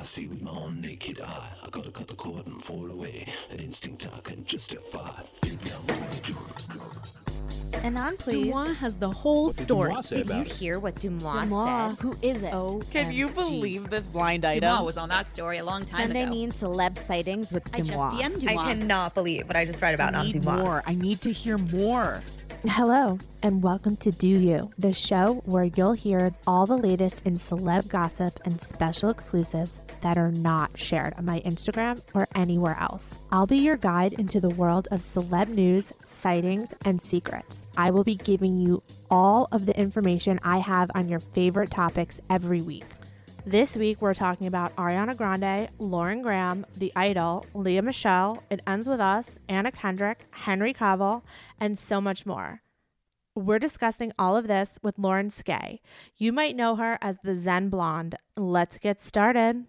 I see with my own naked eye. I gotta cut the cord and fall away. An instinct I can justify. Baby, I'm gonna do. And on, please. Deuxmoi has the whole story. Deuxmoi say Did you it? hear what Deuxmoi, Deuxmoi. said? Who is it? Oh, Can you believe this blind item? Deuxmoi was on that story a long time Sunday ago. mean celeb sightings with I just DM'd I cannot believe what I just read about I on need Deuxmoi. more. I need to hear more. Hello, and welcome to Deux U, the show where you'll hear all the latest in celeb gossip and special exclusives that are not shared on my Instagram or anywhere else. I'll be your guide into the world of celeb news, sightings, and secrets. I will be giving you all of the information I have on your favorite topics every week. This week, we're talking about Ariana Grande, Lauren Graham, The Idol, Lea Michele, It Ends With Us, Anna Kendrick, Henry Cavill, and so much more. We're discussing all of this with Lauren Skae. You might know her as the Zen Blonde. Let's get started.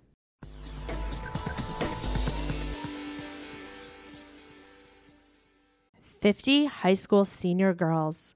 Fifty high school senior girls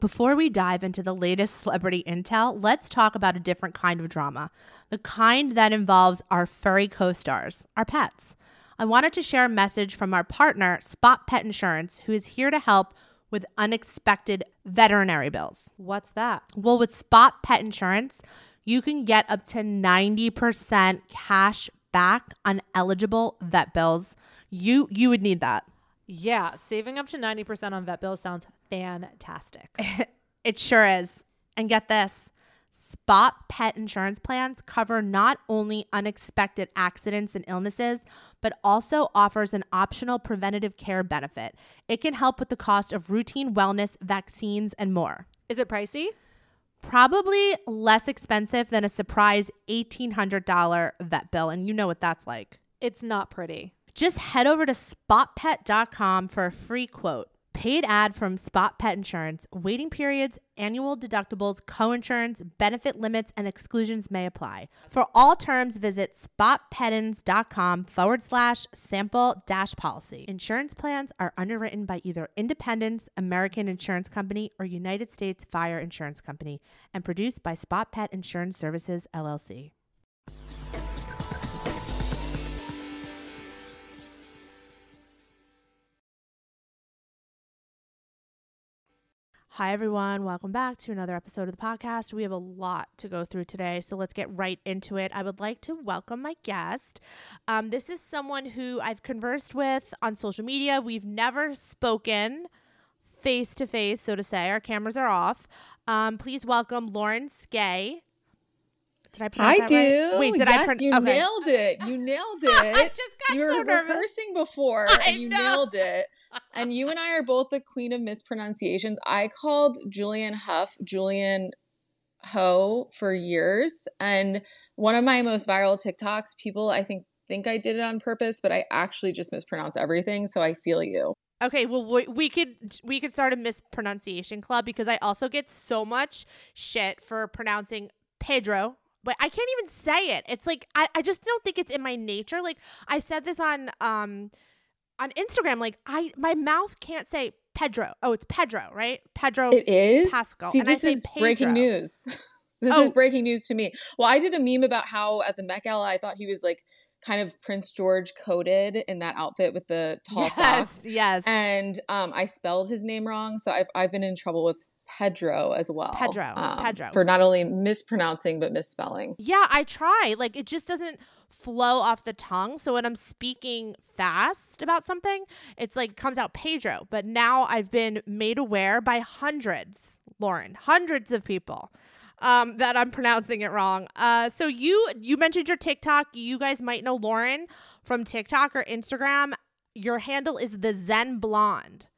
Before we dive into the latest celebrity intel, let's talk about a different kind of drama the kind that involves our furry co stars, our pets. I wanted to share a message from our partner, Spot Pet Insurance, who is here to help with unexpected veterinary bills. What's that? Well, with Spot Pet Insurance, you can get up to 90% cash back on eligible vet bills. You you would need that. Yeah, saving up to 90% on vet bills sounds fantastic. It sure is. And get this Spot pet insurance plans cover not only unexpected accidents and illnesses, but also offers an optional preventative care benefit. It can help with the cost of routine wellness, vaccines, and more. Is it pricey? Probably less expensive than a surprise $1,800 vet bill. And you know what that's like. It's not pretty. Just head over to spotpet.com for a free quote. Paid ad from Spot Pet Insurance. Waiting periods, annual deductibles, coinsurance, benefit limits, and exclusions may apply. For all terms, visit spotpetins.com forward slash sample dash policy. Insurance plans are underwritten by either Independence American Insurance Company or United States Fire Insurance Company and produced by Spot Pet Insurance Services, LLC. Hi, everyone. Welcome back to another episode of the podcast. We have a lot to go through today, so let's get right into it. I would like to welcome my guest. Um, this is someone who I've conversed with on social media. We've never spoken face to face, so to say. Our cameras are off. Um, please welcome Lauren Skae. Did I pronounce I that do. right? Wait, did yes, I pron- you okay. nailed it. You nailed it. I just got you were so nervous. rehearsing before I and you know. nailed it. And you and I are both the queen of mispronunciations. I called Julianne Hough Julian Ho for years. And one of my most viral TikToks, people I think think I did it on purpose, but I actually just mispronounce everything. So I feel you. Okay, well we, we could we could start a mispronunciation club because I also get so much shit for pronouncing Pedro, but I can't even say it. It's like I, I just don't think it's in my nature. Like I said this on um on Instagram, like I my mouth can't say Pedro. Oh, it's Pedro, right? Pedro It is. Pascal. See, and I this say is breaking news. this Oh. is breaking news to me. Well, I did a meme about how at the Met Gala, I thought he was like kind of Prince George coded in that outfit with the tall yes, socks. yes. And um, I spelled his name wrong, so I've I've been in trouble with Pedro as well. Um, Pedro, Pedro. For not only mispronouncing but misspelling. Yeah, I try. Like it just doesn't flow off the tongue. So when I'm speaking fast about something, it's like comes out Pedro. But now I've been made aware by hundreds, Lauren, hundreds of people. Um, that I'm pronouncing it wrong. Uh, so you you mentioned your TikTok. You guys might know Lauren from TikTok or Instagram. Your handle is the Zen Blonde.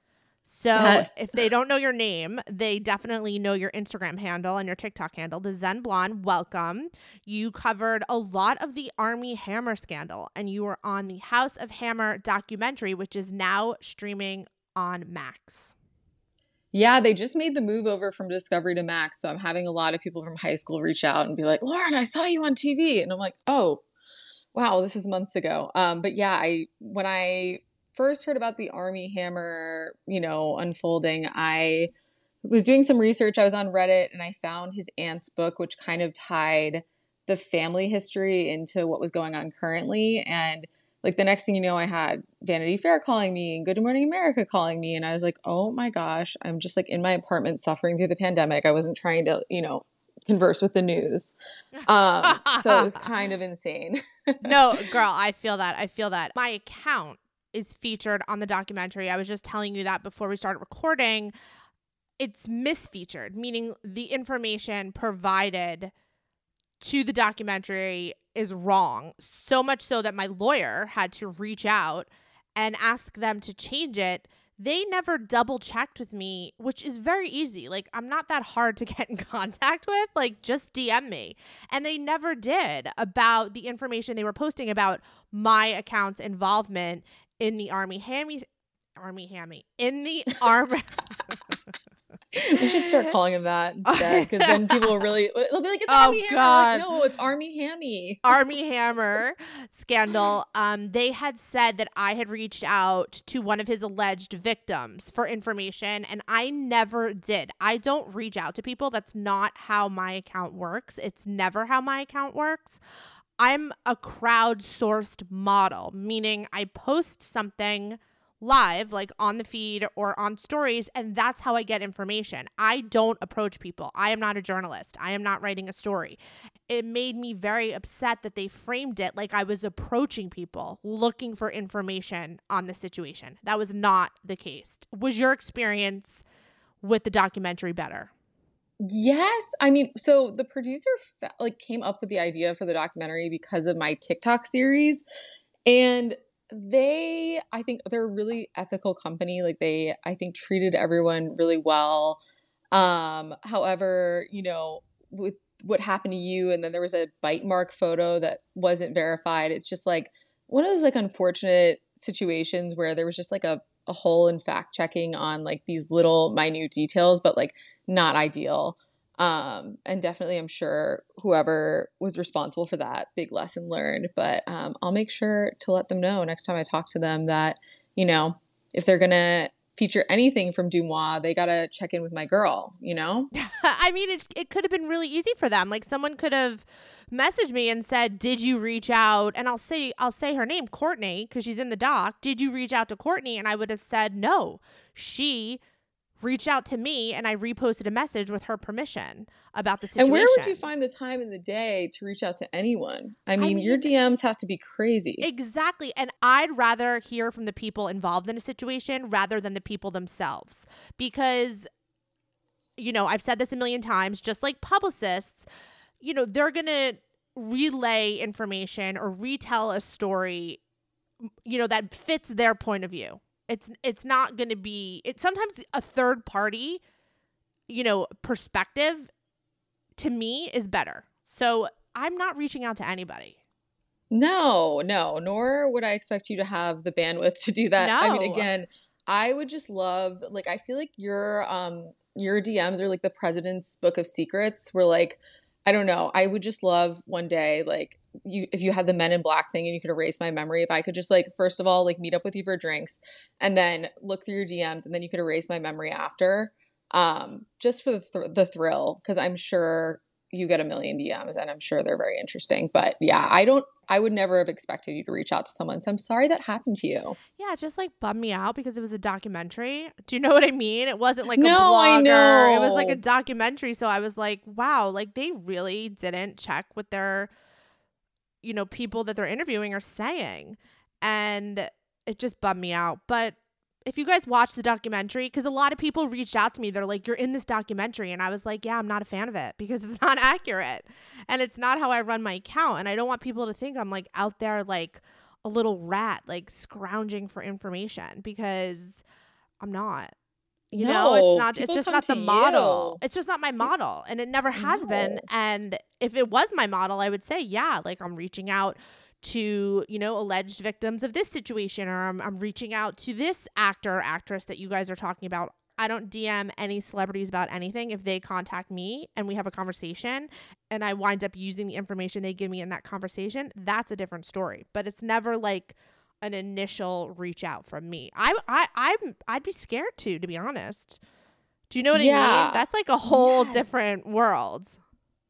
So Yes. if they don't know your name, they definitely know your Instagram handle and your TikTok handle, the Zen Blonde. Welcome. You covered a lot of the Armie Hammer scandal, and you were on the House of Hammer documentary, which is now streaming on Max. Yeah, they just made the move over from Discovery to Max. So I'm having a lot of people from high school reach out and be like, Lauren, I saw you on TV. And I'm like, oh, wow, this was months ago. Um, but yeah, I when I first heard about the Armie Hammer, you know, unfolding, I was doing some research. I was on Reddit and I found his aunt's book, which kind of tied the family history into what was going on currently. And like the next thing you know, I had Vanity Fair calling me and Good Morning America calling me. And I was like, oh my gosh, I'm just like in my apartment suffering through the pandemic. I wasn't trying to, you know, converse with the news. Um, so it was kind of insane. no, girl, I feel that. I feel that. My account is featured on the documentary. I was just telling you that before we started recording. It's misfeatured, meaning the information provided to the documentary is wrong. So much so that my lawyer had to reach out and ask them to change it. They never double checked with me, which is very easy. Like, I'm not that hard to get in contact with. Like, just DM me. And they never did about the information they were posting about my account's involvement in the Army Hammy. Army Hammy. In the Army. we should start calling him that instead because then people will really, they'll be like, it's Oh, Armie Hammer. God. Like, no, it's Army Hammy. Armie Hammer scandal, um, they had said that I had reached out to one of his alleged victims for information, and I never did. I don't reach out to people. That's not how my account works. It's never how my account works. I'm a crowdsourced model, meaning I post something live, like on the feed or on stories, and that's how I get information. I don't approach people. I am not a journalist. I am not writing a story. It made me very upset that they framed it like I was approaching people looking for information on the situation. That was not the case. Was your experience with the documentary better? Yes, I mean, so the producer fa- like came up with the idea for the documentary because of my TikTok series, and they, I think, they're a really ethical company. Like they, I think, treated everyone really well. Um, however, you know, with what happened to you, and then there was a bite mark photo that wasn't verified. It's just like one of those like unfortunate situations where there was just like a a hole in fact checking on like these little minute details, but like not ideal. Um, and definitely, I'm sure whoever was responsible for that, big lesson learned. But um, I'll make sure to let them know next time I talk to them that, you know, if they're going to feature anything from Deuxmoi, they got to check in with my girl, you know? I mean, it, it could have been really easy for them. Like someone could have messaged me and said, "Did you reach out?" And I'll say I'll say her name, Courtney, because she's in the doc. Did you reach out to Courtney? And I would have said no. She reached out to me, and I reposted a message with her permission about the situation. And where would you find the time in the day to reach out to anyone? I mean, your mean- DMs have to be crazy. Exactly. And I'd rather hear from the people involved in a situation rather than the people themselves. Because, you know, I've said this a million times, just like publicists, you know, they're going to relay information or retell a story, you know, that fits their point of view. It's it's not going to be it's sometimes a third party, you know, perspective to me is better. So, I'm not reaching out to anybody. No, no, nor would I expect you to have the bandwidth to do that. I mean, again, I would just love like I feel like your um your DMs are like the president's book of secrets where like I don't know, I would just love one day like you if you had the men in black thing and you could erase my memory if I could just like first of all like meet up with you for drinks and then look through your DMs and then you could erase my memory after um just for the, thr the thrill because I'm sure you get a million DMs and I'm sure they're very interesting. But yeah, I don't I would never have expected you to reach out to someone. So I'm sorry that happened to you. Yeah, just like bummed me out because it was a documentary. Do you know what I mean? It wasn't like a No, blogger. I It was like a documentary. So I was like, wow, like they really didn't check with their, you know, people that they're interviewing are saying. And it just bummed me out. But if you guys watch the documentary, because a lot of people reached out to me, they're like, You're in this documentary. And I was like, Yeah, I'm not a fan of it because it's not accurate. And it's not how I run my account. And I don't want people to think I'm like out there like a little rat, like scrounging for information because I'm not. You know, No, it's not, it's just not the model. you. It's just not my model. And it never has been. And if it was my model, I would say, yeah, like I'm reaching out to you know alleged victims of this situation or I'm, I'm reaching out to this actor or actress that you guys are talking about i don't dm any celebrities about anything if they contact me and we have a conversation and i wind up using the information they give me in that conversation that's a different story but it's never like an initial reach out from me i i i'm i'd be scared to to be honest do you know what i mean that's like a whole Yes. different world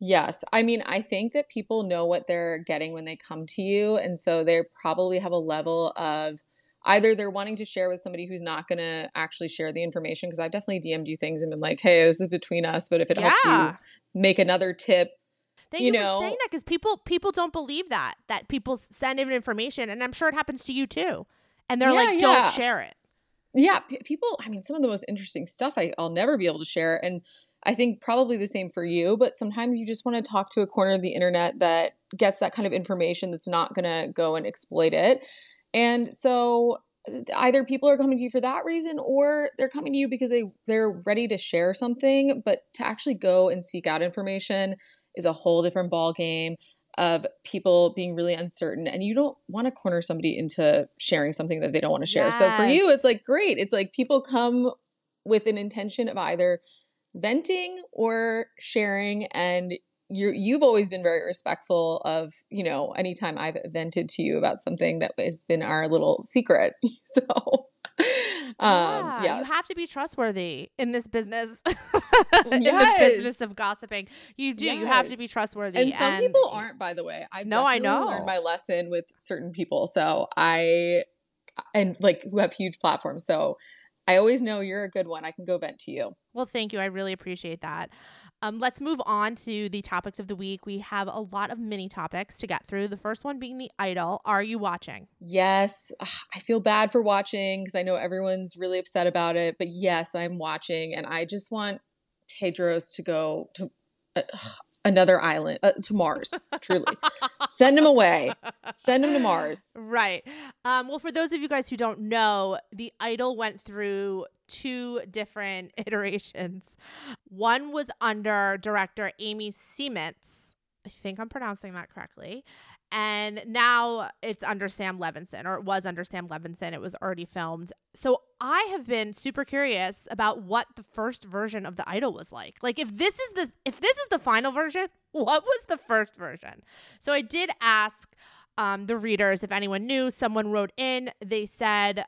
Yes. I mean, I think that people know what they're getting when they come to you. And so they probably have a level of either they're wanting to share with somebody who's not going to actually share the information. Cause I've definitely DM'd you things and been like, hey, this is between us. But if it helps you make another tip, Thank you you, know- for saying that because people people don't believe that that people send in information, and I'm sure it happens to you too. And they're Yeah, like, yeah. "Don't share it." yeah, p- people, I mean, some of the most interesting stuff I, I'll never be able to share. And I think probably the same for you, but sometimes you just want to talk to a corner of the internet that gets that kind of information that's not going to go and exploit it. And so uh, either people are coming to you for that reason or they're coming to you because they they're ready to share something, but to actually go and seek out information is a whole different ball game of people being really uncertain and you don't want to corner somebody into sharing something that they don't want to share. So for you it's like great. It's like people come with an intention of either venting or sharing and you you've always been very respectful of, you know, anytime I've vented to you about something that has been our little secret. so um yeah. you have to be trustworthy in this business. in the Yes. business of gossiping, you do. You have to be trustworthy. And some people aren't, by the way. I've No, I know. learned my lesson with certain people. So I and like who have huge platforms. So I always know you're a good one. I can go vent to you. Well, thank you. I really appreciate that. Um, let's move on to the topics of the week. We have a lot of mini topics to get through. The first one being the idol. Are you watching? Yes, ugh, I feel bad for watching because I know everyone's really upset about it. But yes, I'm watching, and I just want Tedros to go to uh, another island, uh, to Mars. Truly, send him away. Send him to Mars. Right. Um, well, for those of you guys who don't know, the idol went through two different iterations. One was under director Amy Seimetz. I think I'm pronouncing that correctly. And now it's under Sam Levinson, or it was under Sam Levinson. It was already filmed. So I have been super curious about what the first version of the idol was like. Like if this is the if this is the final version, what was the first version? So I did ask um, the readers if anyone knew. Someone wrote in. They said,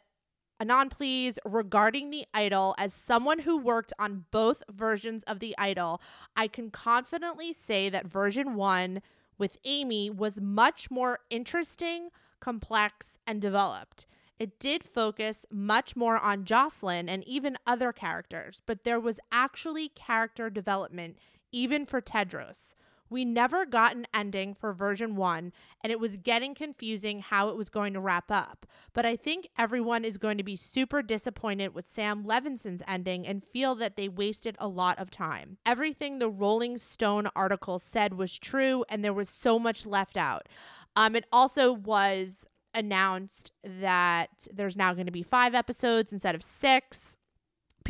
Anon, please, regarding the idol, as someone who worked on both versions of the idol, I can confidently say that version one with Amy was much more interesting, complex, and developed. It did focus much more on Jocelyn and even other characters, but there was actually character development, even for Tedros. We never got an ending for version one, and it was getting confusing how it was going to wrap up. But I think everyone is going to be super disappointed with Sam Levinson's ending and feel that they wasted a lot of time. Everything the Rolling Stone article said was true, and there was so much left out. Um, it also was announced that there's now going to be five episodes instead of six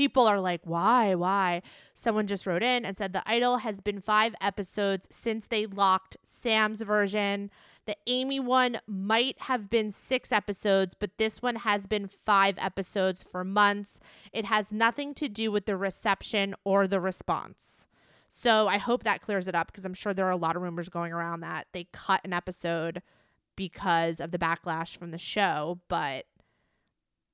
people are like, why? Why? Someone just wrote in and said the idol has been five episodes since they locked Sam's version. The Amy one might have been six episodes, but this one has been five episodes for months. It has nothing to do with the reception or the response. So I hope that clears it up because I'm sure there are a lot of rumors going around that they cut an episode because of the backlash from the show, but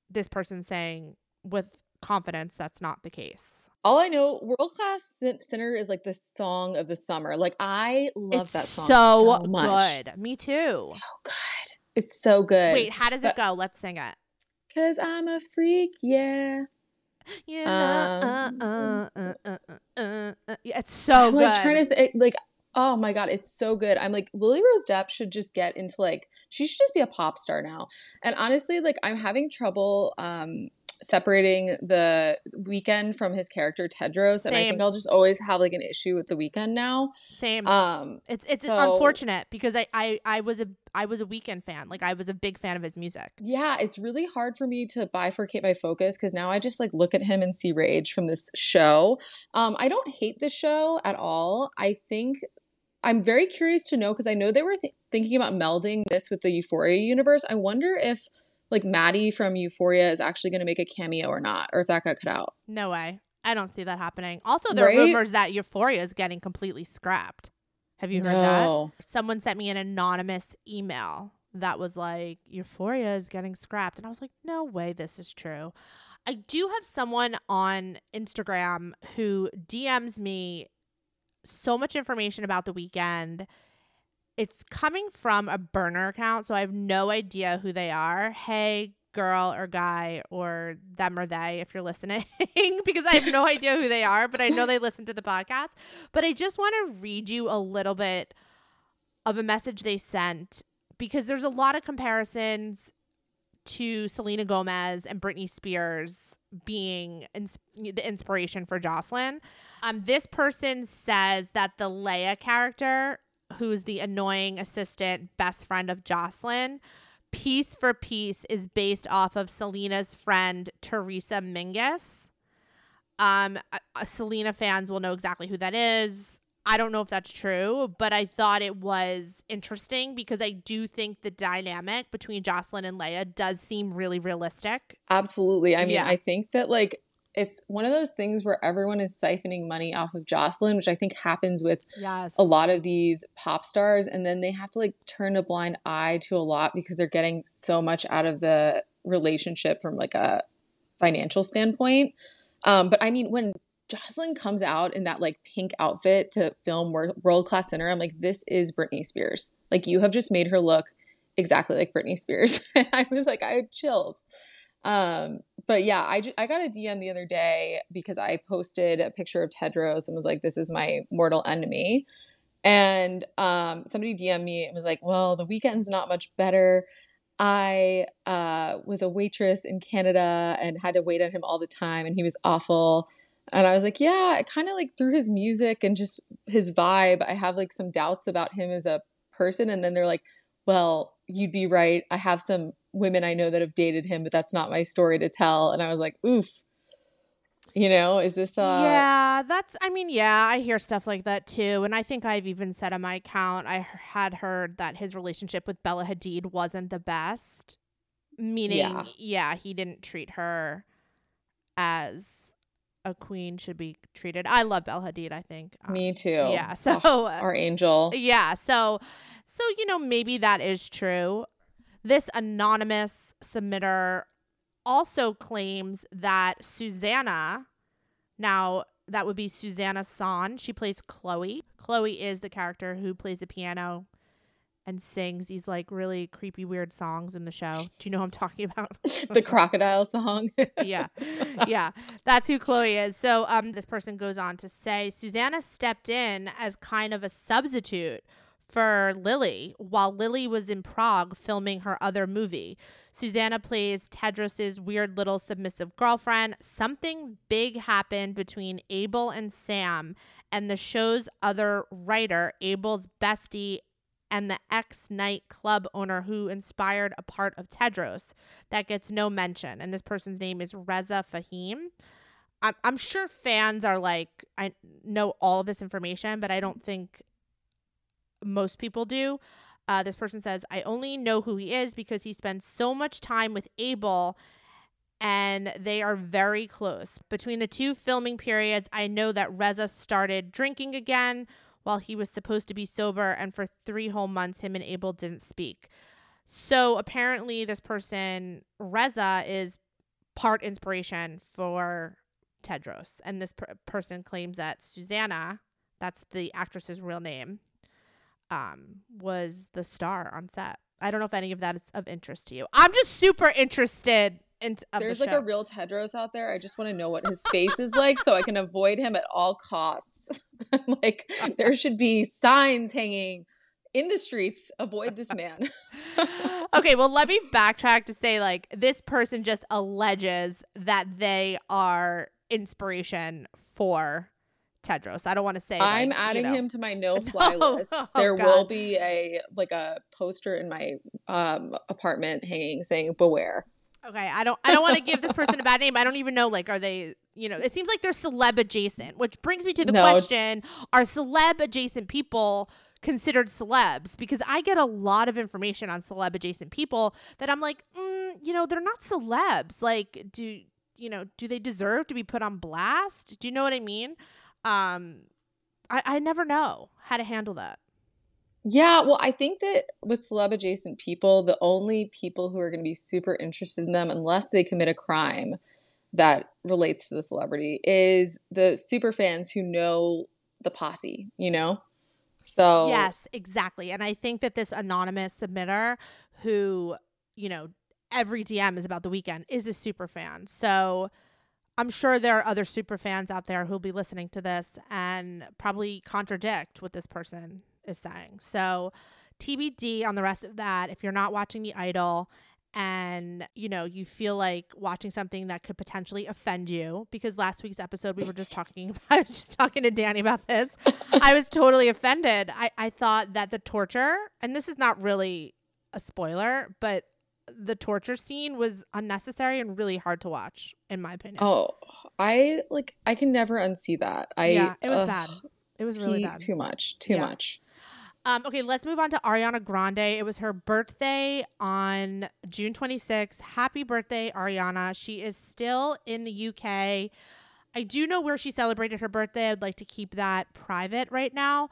this person's saying with confidence that's not the case. All I know, World Class Sinner is like the song of the summer. Like I love it's that song so, so, much. good. Me too. So good. It's so good. Wait, how does it go? Let's sing it. Cause I'm a freak, yeah. Um, uh, uh, uh, uh, uh, uh, uh. Yeah, it's so good. I'm good. like trying to th- like oh my god it's so good i'm like lily rose depp should just get into like she should just be a pop star now and honestly like i'm having trouble um separating the Weeknd from his character tedros and i think i'll just always have like an issue with the Weeknd now Same. um it's it's so- unfortunate because I, I I was a I was a Weeknd fan. Like I was a big fan of his music. yeah it's really hard for me to bifurcate my focus because now i just like look at him and see rage from this show um i don't hate the show at all i think i'm very curious to know because i know they were th- thinking about melding this with the euphoria universe i wonder if like maddie from euphoria is actually going to make a cameo or not or if that got cut out No way. I don't see that happening. Also, there are rumors that Euphoria is getting completely scrapped. Have you heard that? Someone sent me an anonymous email that was like, Euphoria is getting scrapped. And I was like, no way this is true. I do have someone on Instagram who DMs me so much information about the Weeknd. It's coming from a burner account, so I have no idea who they are. Hey, girl or guy or them or they if you're listening because I have no idea who they are, but I know they listen to the podcast. But I just want to read you a little bit of a message they sent because there's a lot of comparisons to Selena Gomez and Britney Spears being ins- the inspiration for Jocelyn. Um, this person says that the Leia character, who's the annoying assistant best friend of Jocelyn, piece for piece is based off of Selena's friend Theresa Mingus. Um, uh, uh, Selena fans will know exactly who that is. I don't know if that's true, but I thought it was interesting because I do think the dynamic between Jocelyn and Leia does seem really realistic. Absolutely. I mean, Yeah. I think that like it's one of those things where everyone is siphoning money off of Jocelyn, which I think happens with Yes. a lot of these pop stars and then they have to like turn a blind eye to a lot because they're getting so much out of the relationship from like a financial standpoint. Um, but I mean, when Jocelyn comes out in that like pink outfit to film World Class Sinner, I'm like, this is Britney Spears. Like, you have just made her look exactly like Britney Spears. I was like, I had chills. Um, but yeah, I, ju- I got a DM the other day because I posted a picture of Tedros and was like, this is my mortal enemy. And um, somebody DM'd me and was like, well, the Weeknd's not much better. I uh, was a waitress in Canada and had to wait on him all the time, and he was awful. And I was like, yeah, I kind of like through his music and just his vibe, I have like some doubts about him as a person. And then they're like, well, you'd be right. I have some women I know that have dated him, but that's not my story to tell. And I was like, oof. You know, is this uh yeah, that's. I mean, yeah, I hear stuff like that too, and I think I've even said on my account I had heard that his relationship with Bella Hadid wasn't the best. Meaning, Yeah. yeah, he didn't treat her as a queen should be treated. I love Bella Hadid. I think. Um, me too. Yeah. So. Oh, our angel. Yeah. So, so you know, maybe that is true. This anonymous submitter also claims that Suzanna, now that would be Suzanna Son, she plays Chloe. Chloe is the character who plays the piano and sings these like really creepy, weird songs in the show. Do you know what I'm talking about? the crocodile song. yeah. Yeah. That's who Chloe is. So um this person goes on to say Suzanna stepped in as kind of a substitute for Lily while Lily was in Prague filming her other movie. Suzanna plays Tedros's weird little submissive girlfriend. Something big happened between Abel and Sam and the show's other writer, Abel's bestie and the ex nightclub owner who inspired a part of Tedros that gets no mention. And this person's name is Reza Fahim. I'm, I'm sure fans are like, I know all of this information, but I don't think most people do. Uh, this person says, I only know who he is because he spends so much time with Abel and they are very close. Between the two filming periods, I know that Reza started drinking again while he was supposed to be sober, and for three whole months, him and Abel didn't speak. So apparently, this person, Reza, is part inspiration for Tedros. And this per- person claims that Suzanna, that's the actress's real name, um, was the star on set. I don't know if any of that is of interest to you. I'm just super interested in There's the like show. a real Tedros out there. I just want to know what his face is like so I can avoid him at all costs. Like, there should be signs hanging in the streets. Avoid this man. okay, well, let me backtrack to say like this person just alleges that they are inspiration for Tedros. I don't want to say I'm like, you adding know. him to my no fly No. list. Oh, There will be a like a poster in my um apartment hanging saying beware. Okay, I don't I don't want to give this person a bad name. I don't even know like are they you know, it seems like they're celeb adjacent, which brings me to the No. question, are celeb adjacent people considered celebs? Because I get a lot of information on celeb adjacent people that I'm like, mm, you know, they're not celebs. Like do you know, do they deserve to be put on blast? Do you know what I mean? Um I, I never know how to handle that. Yeah, well, I think that with celeb adjacent people, the only people who are going to be super interested in them, unless they commit a crime that relates to the celebrity, is the super fans who know the posse, you know? So, Yes, exactly. And I think that this anonymous submitter who, you know, every DM is about the Weeknd is a super fan. So I'm sure there are other super fans out there who'll be listening to this and probably contradict what this person is saying. So TBD on the rest of that. If you're not watching The Idol and you know you feel like watching something that could potentially offend you because last week's episode we were just talking i was just talking to danny about this i was totally offended I, I thought that the torture and this is not really a spoiler but the torture scene was unnecessary and really hard to watch in my opinion oh, I like, I can never unsee that. I, yeah it was ugh, bad it was really bad Too much, too Yeah. much. Um, okay, let's move on to Ariana Grande. It was her birthday on June 26th. Happy birthday, Ariana. She is still in the UK. I do know where she celebrated her birthday. I'd like to keep that private right now.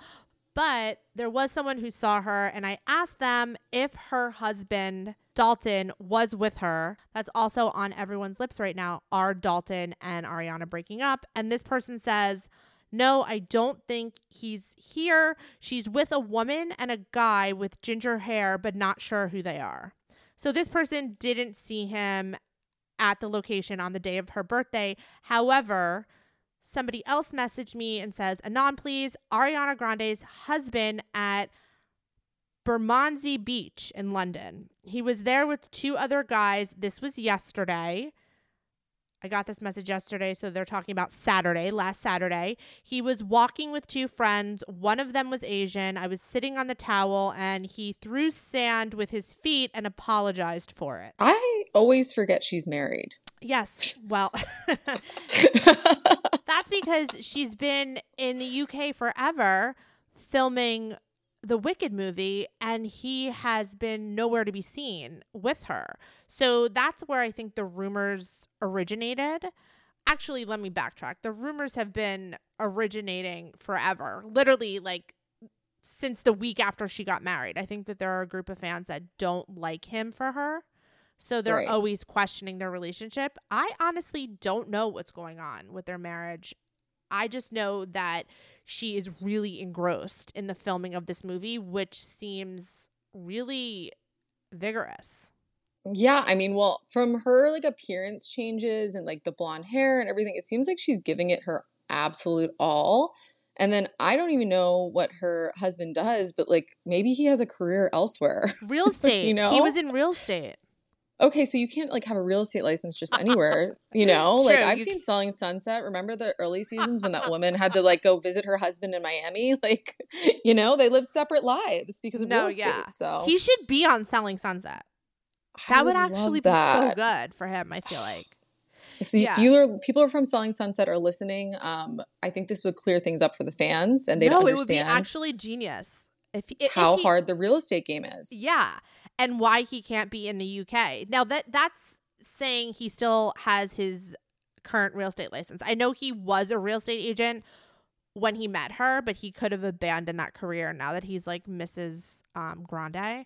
But there was someone who saw her, and I asked them if her husband, Dalton, was with her. That's also on everyone's lips right now. Are Dalton and Ariana breaking up? And this person says, no, I don't think he's here. She's with a woman and a guy with ginger hair, but not sure who they are. So this person didn't see him at the location on the day of her birthday. However, somebody else messaged me and says, Anon, please, Ariana Grande's husband at Bermondsey Beach in London. He was there with two other guys. This was yesterday. I got this message yesterday, so they're talking about Saturday, last Saturday. He was walking with two friends. One of them was Asian. I was sitting on the towel and he threw sand with his feet and apologized for it. I always forget she's married. Yes. Well, that's because she's been in the UK forever filming the Wicked movie and he has been nowhere to be seen with her. So that's where I think the rumors originated. Actually, let me backtrack. The rumors have been originating forever. Literally like since the week after she got married. I think that there are a group of fans that don't like him for her. So they're Right. always questioning their relationship. I honestly don't know what's going on with their marriage. I just know that she is really engrossed in the filming of this movie, which seems really vigorous. Yeah, I mean, well, from her like appearance changes and like the blonde hair and everything, it seems like she's giving it her absolute all. And then I don't even know what her husband does, but like maybe he has a career elsewhere. Real estate. You know? He was in real estate. Okay, so you can't like have a real estate license just anywhere, you know? like I've seen Selling Sunset. Remember the early seasons when that woman had to like go visit her husband in Miami? Like, you know, they live separate lives because of No, real estate. yeah. So He should be on Selling Sunset. I That would actually be so good for him, I feel like. If the Yeah. if you are people are from Selling Sunset are listening, um, I think this would clear things up for the fans and they'd no, it would be understand actually genius. If, if how he- hard the real estate game is. Yeah, and why he can't be in the UK. Now that that's saying he still has his current real estate license. I know he was a real estate agent when he met her, but he could have abandoned that career now that he's like Mrs. Um, Grande.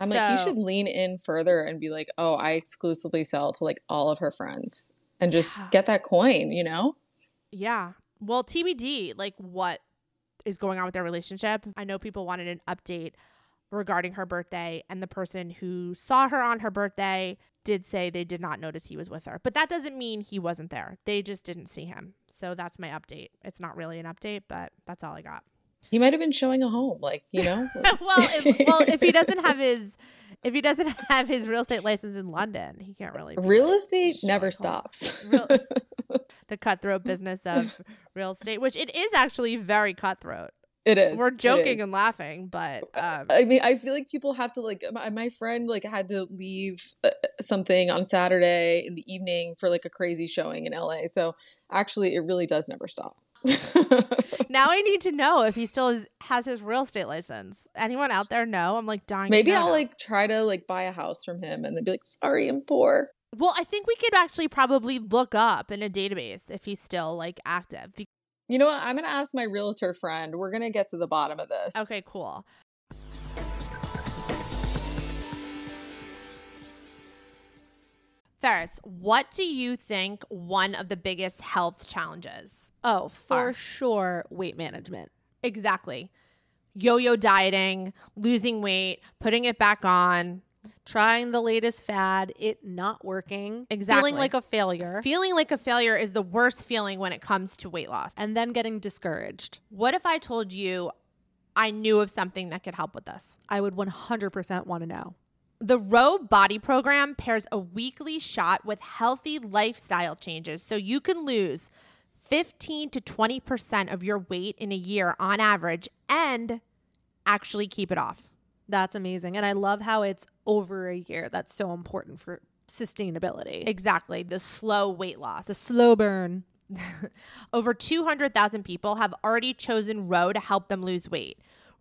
I'm like, he should lean in further and be like, oh, I exclusively sell to like all of her friends. and just get that coin, you know? Yeah. Well, TBD, like what is going on with their relationship. I know people wanted an update regarding her birthday, and the person who saw her on her birthday did say they did not notice he was with her. But that doesn't mean he wasn't there. They just didn't see him. So that's my update. It's not really an update, but that's all I got. He might have been showing a home, like, you know? well, if, well, if he doesn't have his if he doesn't have his real estate license in London, he can't really Real estate never stops. Real- the cutthroat business of real estate, which it is actually very cutthroat. It is. We're joking is. and laughing, but um, I mean, I feel like people have to like. My, my friend like had to leave uh, something on Saturday in the evening for like a crazy showing in LA. So actually, it really does never stop. now I need to know if he still is, has his real estate license. Anyone out there know? I'm like dying. to Maybe I'll like try to like buy a house from him and then be like, "Sorry, I'm poor." Well, I think we could actually probably look up in a database if he's still like active. Be- You know what? I'm gonna ask my realtor friend. We're gonna get to the bottom of this. Okay, cool. Ferris, what do you think one of the biggest health challenges? Oh, for Are. sure, weight management. Exactly. Yo yo dieting, losing weight, putting it back on, Trying the latest fad, it not working. Exactly. Feeling like a failure. feeling like a failure is the worst feeling when it comes to weight loss. and then getting discouraged. What if I told you I knew of something that could help with this? I would 100% want to know. The Ro Body Program pairs a weekly shot with healthy lifestyle changes so you can lose 15 to 20% of your weight in a year on average and actually keep it off. That's amazing. And I love how it's over a year. That's so important for sustainability. Exactly, the slow weight loss. the slow burn. Over 200,000 people have already chosen Ro to help them lose weight.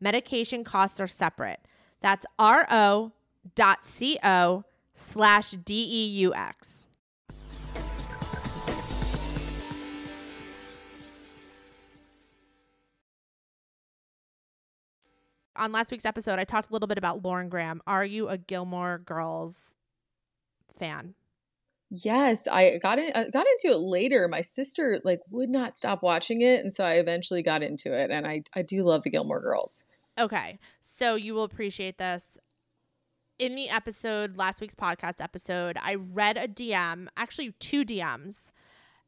Medication costs are separate. That's ro.co slash D-E-U-X. On last week's episode, I talked a little bit about Lauren Graham. Are you a Gilmore Girls fan? Yes, I got in, I got into it later. My sister like would not stop watching it, and so I eventually got into it. And I I do love the Gilmore Girls. Okay, so you will appreciate this. In the episode, last week's podcast episode, I read a DM, actually two DMs,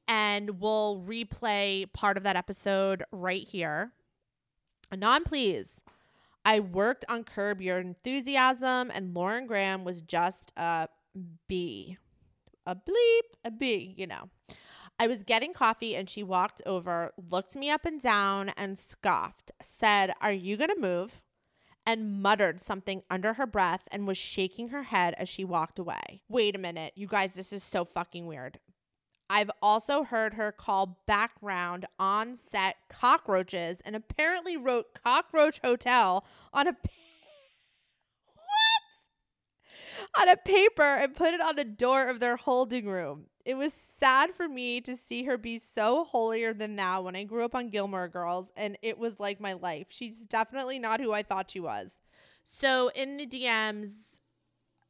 and we'll replay part of that episode right here. Non, please. I worked on Curb Your Enthusiasm, and Lauren Graham was just a B. A bleep, a B, you know. I was getting coffee and she walked over, looked me up and down, and scoffed, said, Are you going to move? And muttered something under her breath and was shaking her head as she walked away. Wait a minute, you guys, this is so fucking weird. I've also heard her call background on set cockroaches and apparently wrote Cockroach Hotel on a. On a paper and put it on the door of their holding room. It was sad for me to see her be so holier than thou when I grew up on Gilmore Girls, and it was like my life. She's definitely not who I thought she was. So in the DMs,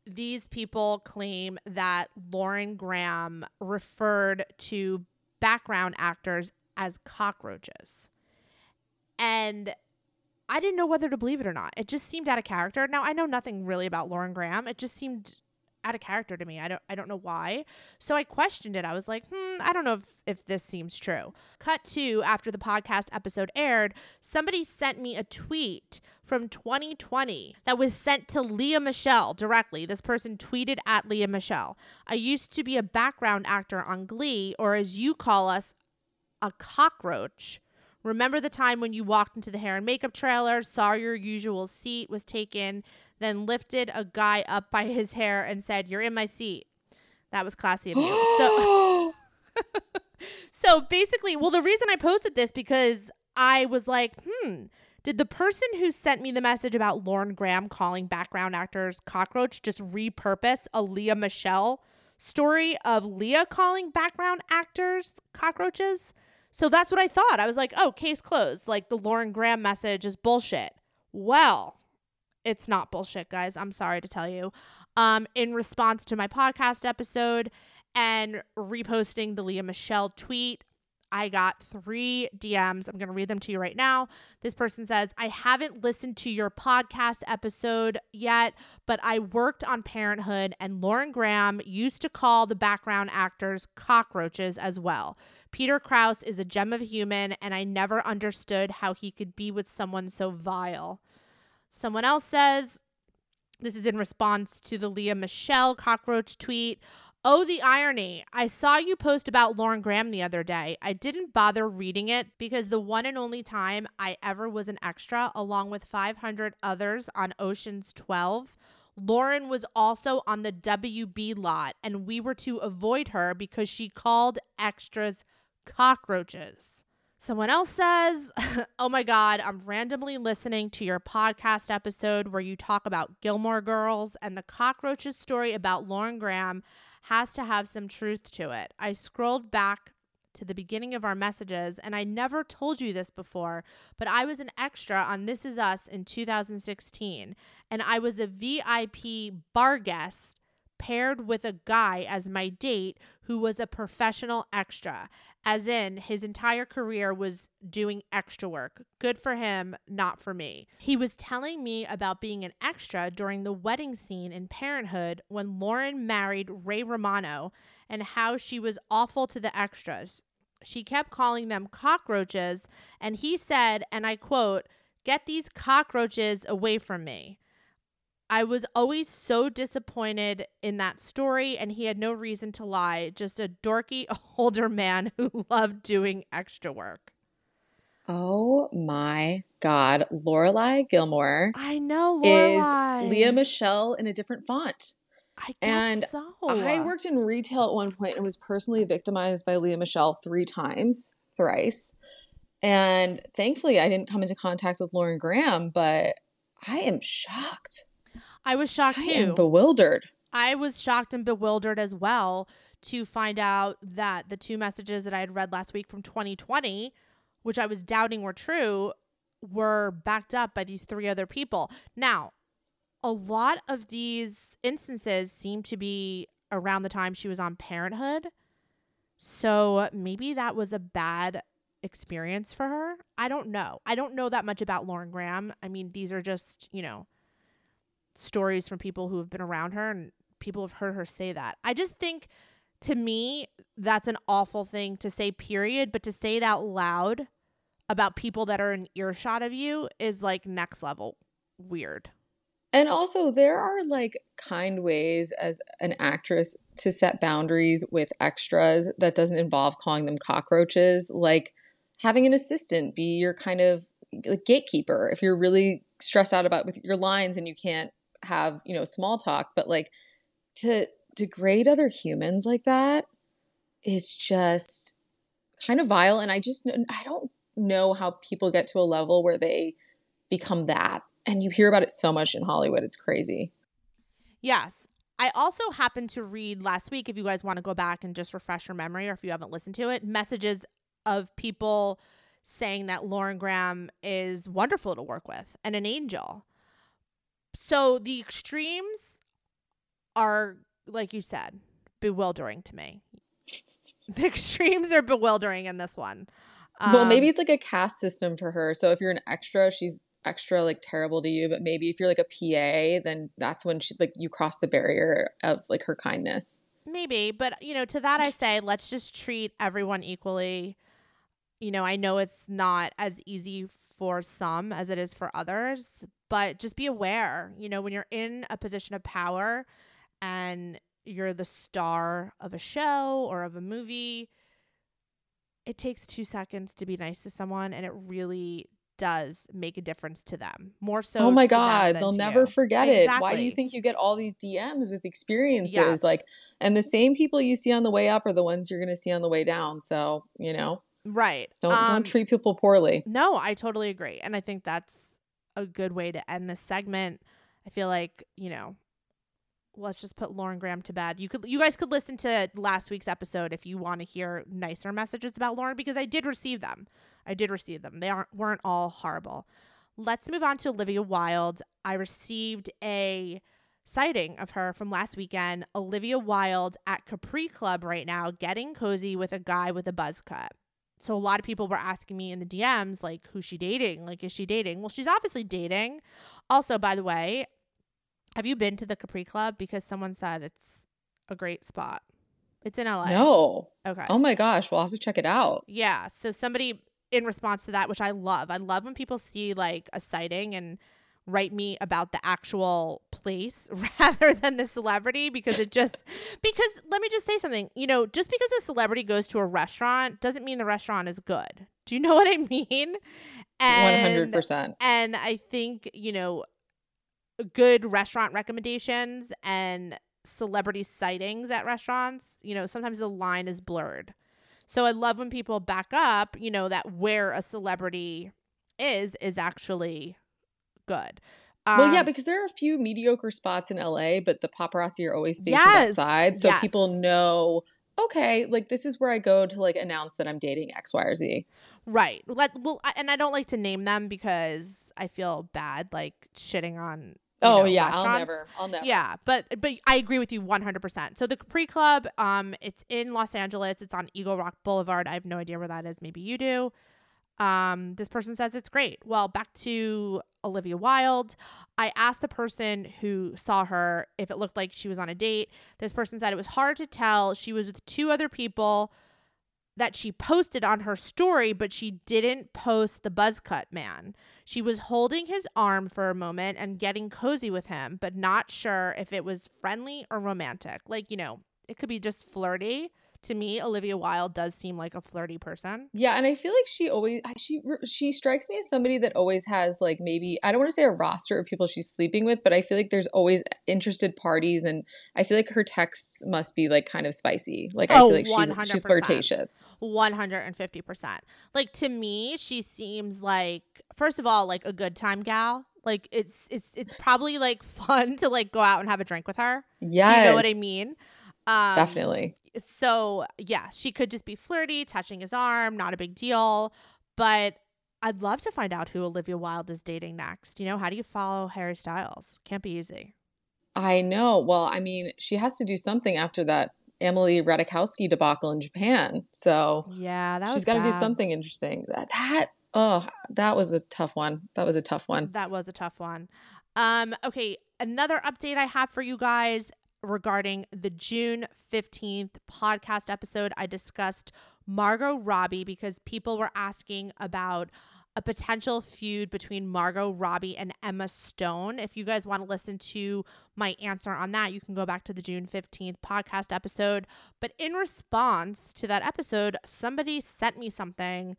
these people claim that Lauren Graham referred to background actors as cockroaches. And I didn't know whether to believe it or not. It just seemed out of character. Now, I know nothing really about Lauren Graham. It just seemed out of character to me. I don't I don't know why. So I questioned it. I was like, hmm, I don't know if, if this seems true. Cut to after the podcast episode aired, somebody sent me a tweet from 2020 that was sent to Lea Michele directly. This person tweeted at Lea Michele. I used to be a background actor on Glee, or as you call us, a cockroach. Remember the time when you walked into the hair and makeup trailer, saw your usual seat was taken, then lifted a guy up by his hair and said, You're in my seat. That was classy of you. so So basically, well, the reason I posted this because I was like, hmm, did the person who sent me the message about Lauren Graham calling background actors cockroach just repurpose a Lea Michele story of Lea calling background actors cockroaches? So that's what I thought. I was like, oh, case closed. Like the Lauren Graham message is bullshit. Well, it's not bullshit, guys. I'm sorry to tell you. Um, in response to my podcast episode and reposting the Lea Michele tweet, I got three DMs. I'm going to read them to you right now. This person says, I haven't listened to your podcast episode yet, but I worked on Parenthood, and Lauren Graham used to call the background actors cockroaches as well. Peter Krause is a gem of human, and I never understood how he could be with someone so vile. Someone else says, this is in response to the Lea Michele cockroach tweet. Oh, the irony. I saw you post about Lauren Graham the other day. I didn't bother reading it because the one and only time I ever was an extra, along with 500 others on Ocean's 12, Lauren was also on the WB lot, and we were to avoid her because she called extras cockroaches. Someone else says, Oh my God, I'm randomly listening to your podcast episode where you talk about Gilmore Girls, and the cockroaches story about Lauren Graham has to have some truth to it. I scrolled back to the beginning of our messages, and I never told you this before, but I was an extra on This Is Us in 2016, and I was a VIP bar guest paired with a guy as my date who was a professional extra, as in his entire career was doing extra work. Good for him, not for me. He was telling me about being an extra during the wedding scene in Parenthood when Lauren married Ray Romano and how she was awful to the extras. She kept calling them cockroaches, and he said, and I quote, Get these cockroaches away from me. I was always so disappointed in that story, and he had no reason to lie. Just a dorky older man who loved doing extra work. Oh my God. Lorelai Gilmore I know, is Lea Michele in a different font. I guess and so. I worked in retail at one point and was personally victimized by Lea Michele three times, thrice. And thankfully, I didn't come into contact with Lauren Graham, but I am shocked. I was shocked I too. am bewildered. I was shocked and bewildered as well to find out that the two messages that I had read last week from 2020, which I was doubting were true, were backed up by these three other people. Now, a lot of these instances seem to be around the time she was on Parenthood. So maybe that was a bad experience for her. I don't know. I don't know that much about Lauren Graham. I mean, these are just, you know, stories from people who have been around her and people have heard her say that. I just think to me that's an awful thing to say period, but to say it out loud about people that are in earshot of you is like next level weird. And also, there are like kind ways as an actress to set boundaries with extras that doesn't involve calling them cockroaches, like having an assistant be your kind of like gatekeeper if you're really stressed out about with your lines and you can't have you know small talk but like to degrade other humans like that is just kind of vile and i just i don't know how people get to a level where they become that and you hear about it so much in hollywood it's crazy Yes. I also happened to read last week, if you guys want to go back and just refresh your memory or if you haven't listened to it, messages of people saying that Lauren Graham is wonderful to work with and an angel. So the extremes are, like you said, bewildering to me. The extremes are bewildering in this one. well Um, maybe it's like a caste system for her so if you're an extra she's extra like terrible to you, but maybe if you're like a PA, then that's when she like you cross the barrier of like her kindness. Maybe, but you know, to that I say, let's just treat everyone equally. You know, I know it's not as easy for some as it is for others, but just be aware. You know, when you're in a position of power and you're the star of a show or of a movie, it takes two seconds to be nice to someone, and it really does make a difference to them. More so. oh my god, they'll never you. forget it. Why do you think you get all these DMs with experiences? Yes. Like, and the same people you see on the way up are the ones you're going to see on the way down. So you know, Right. don't Um, don't treat people poorly. No, I totally agree. And I think that's a good way to end this segment. I feel like, you know, let's just put Lauren Graham to bed. You could you guys could listen to last week's episode if you want to hear nicer messages about Lauren because I did receive them. I did receive them. They aren't weren't all horrible. Let's move on to Olivia Wilde. I received a sighting of her from last weekend. Olivia Wilde at Capri Club right now getting cozy with a guy with a buzz cut so a lot of people were asking me in the DMs like who's she dating? Like is she dating? Well, she's obviously dating. Also, by the way, have you been to the Capri Club because someone said it's a great spot. It's in LA. No. Okay. Oh my gosh, we'll have to check it out. Yeah, so somebody in response to that, which I love. I love when people see like a sighting and write me about the actual place rather than the celebrity because it just because let me just say something you know just because a celebrity goes to a restaurant doesn't mean the restaurant is good. Do you know what i mean? And One hundred percent. and i think you know good restaurant recommendations and celebrity sightings at restaurants you know sometimes the line is blurred. So i love when people back up you know that where a celebrity is is actually good well, yeah, Um, because there are a few mediocre spots in LA, but the paparazzi are always stationed Yes, outside, so people know. Okay, like this is where I go to like announce that I'm dating X, Y, or Z. Right. Let well, I, and I don't like to name them because I feel bad, like shitting on. you Oh know, yeah, I'll never, I'll never. Yeah, but but I agree with you one hundred percent. So the Capri Club, um, it's in Los Angeles. It's on Eagle Rock Boulevard. I have no idea where that is. Maybe you do. Um, this person says it's great. Well, back to Olivia Wilde. I asked the person who saw her if it looked like she was on a date. This person said it was hard to tell. She was with two other people that she posted on her story, but she didn't post the buzz cut man. She was holding his arm for a moment and getting cozy with him, but not sure if it was friendly or romantic. Like, you know, it could be just flirty. To me, Olivia Wilde does seem like a flirty person. Yeah, and I feel like she always she she strikes me as somebody that always has like maybe I don't want to say a roster of people she's sleeping with, but I feel like there's always interested parties, and I feel like her texts must be like kind of spicy. Like I Oh, feel like she's she's flirtatious. 150%. Like to me, she seems like first of all like a good time gal. Like it's it's it's probably like fun to like go out and have a drink with her. Yeah, you know what I mean? Um, Definitely. So yeah, she could just be flirty, touching his arm, not a big deal. But I'd love to find out who Olivia Wilde is dating next. You know, how do you follow Harry Styles? Can't be easy. I know. Well, I mean, she has to do something after that Emily Ratajkowski debacle in Japan. So Yeah, that she's got to do something interesting. That that oh, that was a tough one. That was a tough one. That was a tough one. Um, okay, another update I have for you guys regarding the June 15th podcast episode. I discussed Margot Robbie because people were asking about a potential feud between Margot Robbie and Emma Stone. If you guys want to listen to my answer on that, you can go back to the June 15th podcast episode. But in response to that episode, somebody sent me something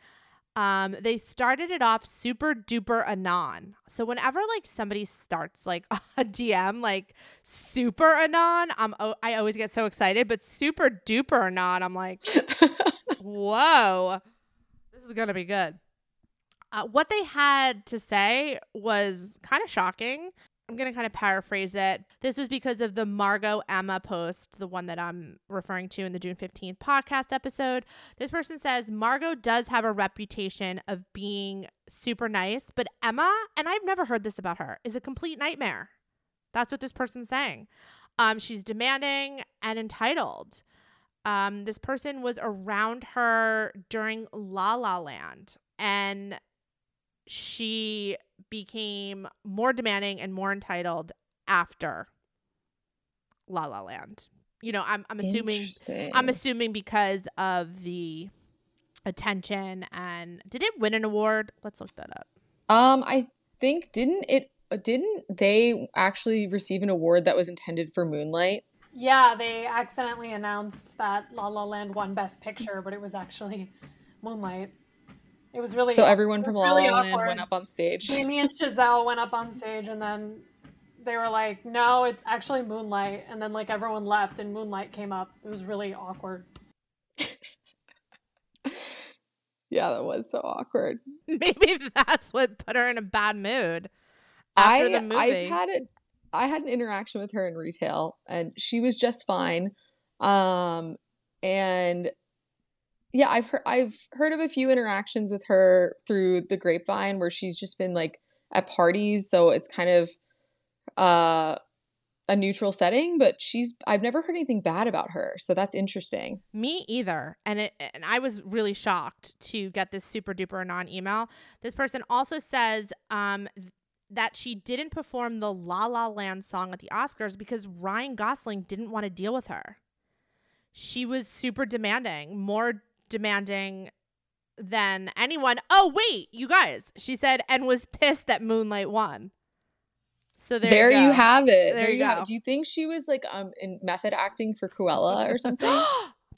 um they started it off super duper anon. So whenever like somebody starts like a dm like super anon i'm oh, i always get so excited but super duper anon i'm like whoa this is gonna be good. Uh, what they had to say was kind of shocking i'm gonna kind of paraphrase it this was because of the margot emma post the one that i'm referring to in the june 15th podcast episode this person says Margot does have a reputation of being super nice, but Emma, and I've never heard this about her, is a complete nightmare. That's what this person's saying. Um, she's demanding and entitled. Um, this person was around her during La La Land, and she became more demanding and more entitled after La La Land. You know, I'm I'm assuming I'm assuming because of the attention and did it win an award? Let's look that up. Um, I think didn't it? uh, Didn't they actually receive an award that was intended for Moonlight? Yeah, they accidentally announced that La La Land won Best Picture, but it was actually Moonlight. It was really So everyone from was La really La Land went up on stage. Jamie and Chazelle went up on stage, and then they were like, "No, it's actually Moonlight." And then like everyone left, and Moonlight came up. It was really awkward. yeah, that was so awkward. Maybe that's what put her in a bad mood. After I the movie. I've had it. I had an interaction with her in retail, and she was just fine. Um, and yeah, I've heard I've heard of a few interactions with her through the grapevine where she's just been like at parties, so it's kind of uh a neutral setting. But she's I've never heard anything bad about her, so that's interesting. Me either. And it and I was really shocked to get this super duper non email. This person also says um that she didn't perform the La La Land song at the Oscars because Ryan Gosling didn't want to deal with her. She was super demanding, more demanding than anyone. Oh, wait, you guys. She said and was pissed that Moonlight won. So there, There, you, you, have it. There There, you you have it. Do you think she was like um in method acting for Cruella or something?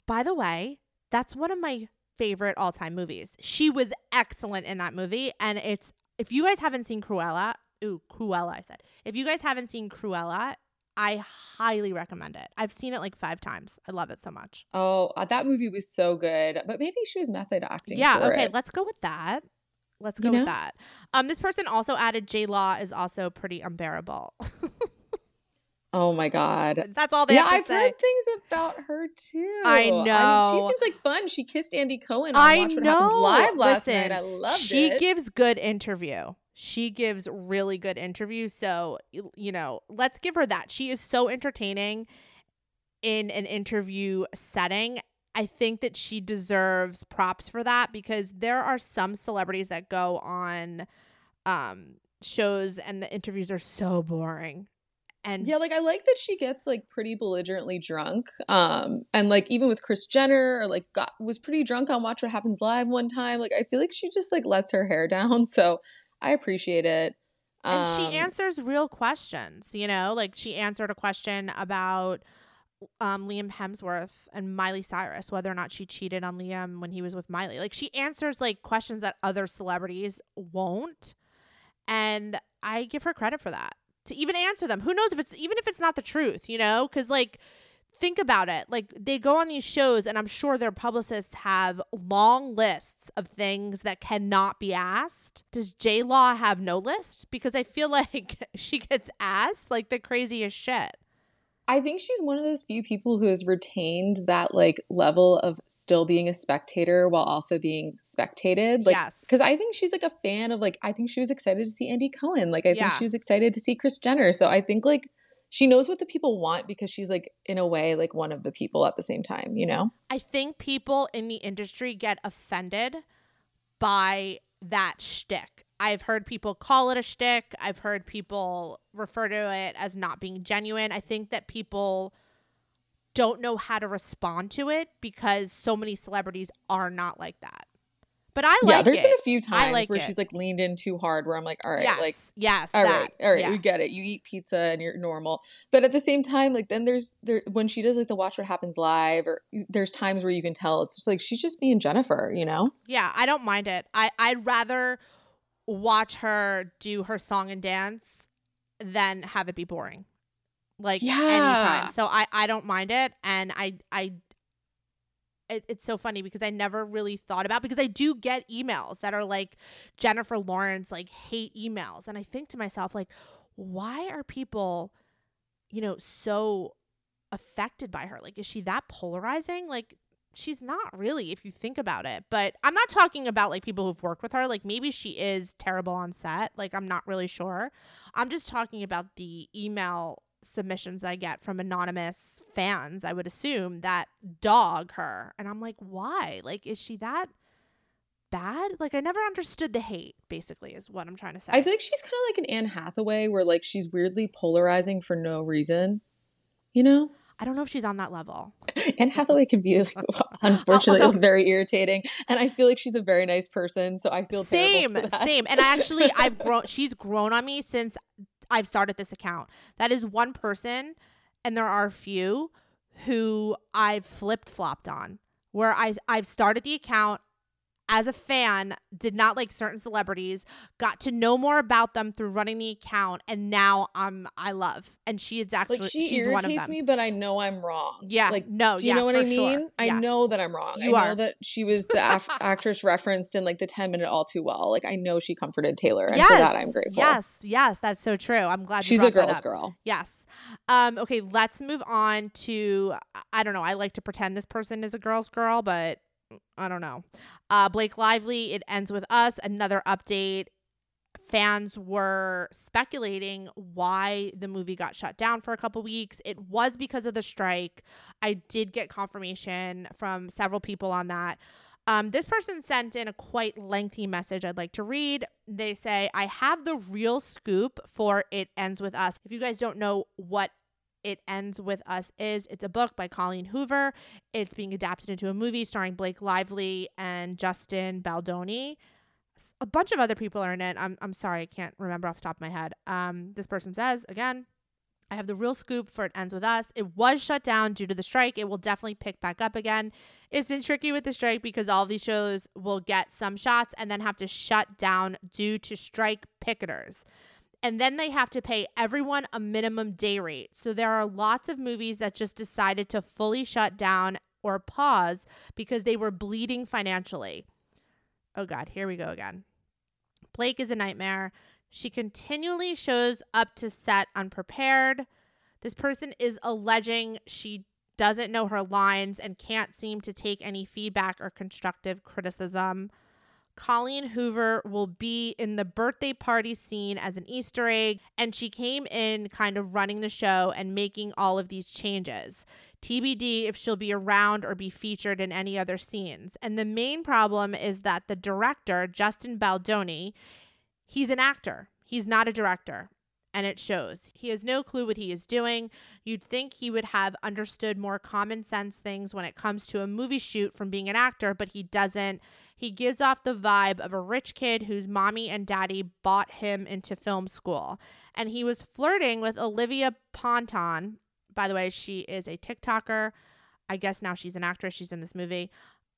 By the way, that's one of my favorite all time movies. She was excellent in that movie. And it's, if you guys haven't seen Cruella, ooh, Cruella, I said. If you guys haven't seen Cruella, I highly recommend it. I've seen it like five times. I love it so much. Oh, uh, that movie was so good. But maybe she was method acting. Yeah, okay, it. let's go with that. Let's You go with that. Um, this person also added J Law is also pretty unbearable. Oh my god. That's all they Yeah, have to I've say. heard things about her too. I mean, know. she seems like fun. She kissed Andy Cohen on I Watch What know. Happens Live last Listen, night. I loved she gives good interview. She gives really good interviews. So, you know, let's give her that. She is so entertaining in an interview setting. I think that she deserves props for that because there are some celebrities that go on um shows and the interviews are so boring. And yeah, like I like that she gets like pretty belligerently drunk. Um, and like even with Kris Jenner, or like got was pretty drunk on Watch What Happens Live one time. Like I feel like she just like lets her hair down. So I appreciate it. and she Um, answers real questions you know like she answered a question about um liam hemsworth and miley cyrus whether or not she cheated on liam when he was with miley. Like she answers like questions that other celebrities won't. And i give her credit for that to even answer them. Who knows if it's even if it's not the truth you know? Because like think about it like they go on these shows and i'm sure their publicists have long lists of things that cannot be asked does j law have no list because i feel like she gets asked like the craziest shit I think she's one of those few people who has retained that like level of still being a spectator while also being spectated. Like, Yes. because I think she's like a fan of like I think she was excited to see Andy Cohen. Like, I Yeah. think she was excited to see Kris Jenner. So I think like she knows what the people want because she's like in a way like one of the people at the same time. You know? I think people in the industry get offended by that shtick. I've heard people call it a shtick. I've heard people refer to it as not being genuine. I think that people don't know how to respond to it because so many celebrities are not like that. But I like it. yeah. There's it. been a few times like where it. she's like leaned in too hard. Where I'm like, all right, yes, like yes, all that, right, all right, yeah. we get it. You eat pizza and you're normal, but at the same time, like then there's there when she does like the Watch What Happens live, or there's times where you can tell it's just like she's just being Jennifer, you know? Yeah, I don't mind it. I I'd rather watch her do her song and dance than have it be boring. Like Yeah. anytime. So I I don't mind it and I I it, it's so funny because I never really thought about because I do get emails that are like Jennifer Lawrence like hate emails. And I think to myself like why are people you know so affected by her? Like is she that polarizing? Like she's not really if you think about it. But i'm not talking about like people who've worked with her. Like maybe she is terrible on set. Like i'm not really sure. I'm just talking about the email submissions i get from anonymous fans i would assume that dog her and i'm like why like is she that bad. Like I never understood the hate. Basically, is what I'm trying to say. I feel like she's kind of like an Anne Hathaway, where like she's weirdly polarizing for no reason. You know, I don't know if she's on that level. Anne Hathaway can be like, unfortunately very irritating, and I feel like she's a very nice person, so I feel same, same. And actually, I've grown. She's grown on me since I've started this account. That is one person, and there are a few who I've flipped flopped on. Where I I've started the account as a fan, did not like certain celebrities, got to know more about them through running the account, and now I'm I love. And she is actually like she she's one of irritates me, but I know I'm wrong. Yeah, like no, do you yeah, know what I mean? sure. I Yeah. know that I'm wrong. You I know are. that she was the af- actress referenced in like the 10 minute all too well. Like I know she comforted Taylor, and yes, for that I'm grateful. Yes, yes, that's so true. I'm glad you she's a girl's girl. Yes. Um, okay, let's move on to I don't know. I like to pretend this person is a girl's girl, but I don't know. Uh, Blake Lively, it ends with us. Another update. Fans were speculating why the movie got shut down for a couple weeks. It was because of the strike. I did get confirmation from several people on that. Um, this person sent in a quite lengthy message I'd like to read. They say, I have the real scoop for It Ends With Us. If you guys don't know what It Ends With Us is, it's a book by Colleen Hoover. It's being adapted into a movie starring Blake Lively and Justin Baldoni. A bunch of other people are in it. I'm, I'm sorry, I can't remember off the top of my head. Um, this person says, again, I have the real scoop for It Ends With Us. It was shut down due to the strike. It will definitely pick back up again. It's been tricky with the strike because all these shows will get some shots and then have to shut down due to strike picketers. And then they have to pay everyone a minimum day rate. So there are lots of movies that just decided to fully shut down or pause because they were bleeding financially. Oh, God, here we go again. Blake is a nightmare. She continually shows up to set unprepared. This person is alleging she doesn't know her lines and can't seem to take any feedback or constructive criticism. Colleen Hoover will be in the birthday party scene as an Easter egg, and she came in kind of running the show and making all of these changes. TBD if she'll be around or be featured in any other scenes. And the main problem is that the director, Justin Baldoni, he's an actor, he's not a director. And it shows. He has no clue what he is doing. You'd think he would have understood more common sense things when it comes to a movie shoot from being an actor, but he doesn't. He gives off the vibe of a rich kid whose mommy and daddy bought him into film school. And he was flirting with Olivia Ponton. By the way, she is a TikToker. I guess now she's an actress. She's in this movie.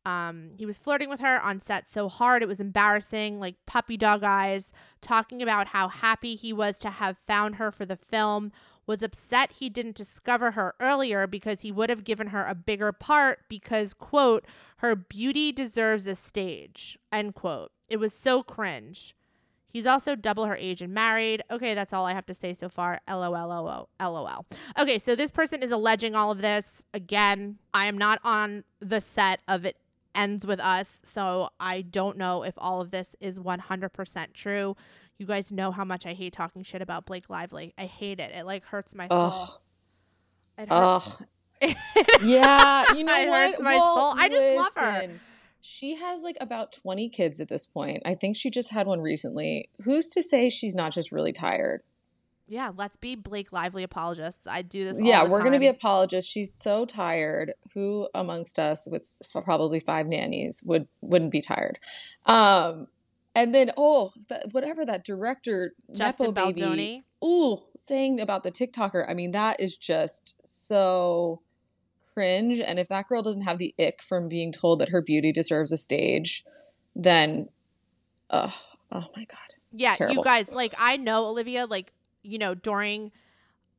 Um, he was flirting with her on set so hard it was embarrassing, like puppy dog eyes, talking about how happy he was to have found her for the film, was upset he didn't discover her earlier because he would have given her a bigger part because, quote, her beauty deserves a stage, end quote. It was so cringe. He's also double her age and married. Okay, that's all I have to say so far. LOL, LOL. Okay, so this person is alleging all of this. Again, I am not on the set of it ends with us, so I don't know if all of this is 100% true. You guys know how much I hate talking shit about Blake Lively. I hate it. It like hurts my soul. Ugh. It hurts. Yeah, you know It what? hurts my soul. I just love her. She has like about 20 kids at this point. I think she just had one recently. Who's to say she's not just really tired? Yeah, let's be Blake Lively apologists. I do this. yeah, we're going to be apologists. She's so tired. Who amongst us with probably five nannies would wouldn't be tired? Um and then oh, that, whatever that director Justin Nepo baby. Baldoni. Ooh, saying about the TikToker. I mean, that is just so cringe. And if that girl doesn't have the ick from being told that her beauty deserves a stage, then, uh, oh my god. Yeah, you guys, like I know Olivia, like, you know, during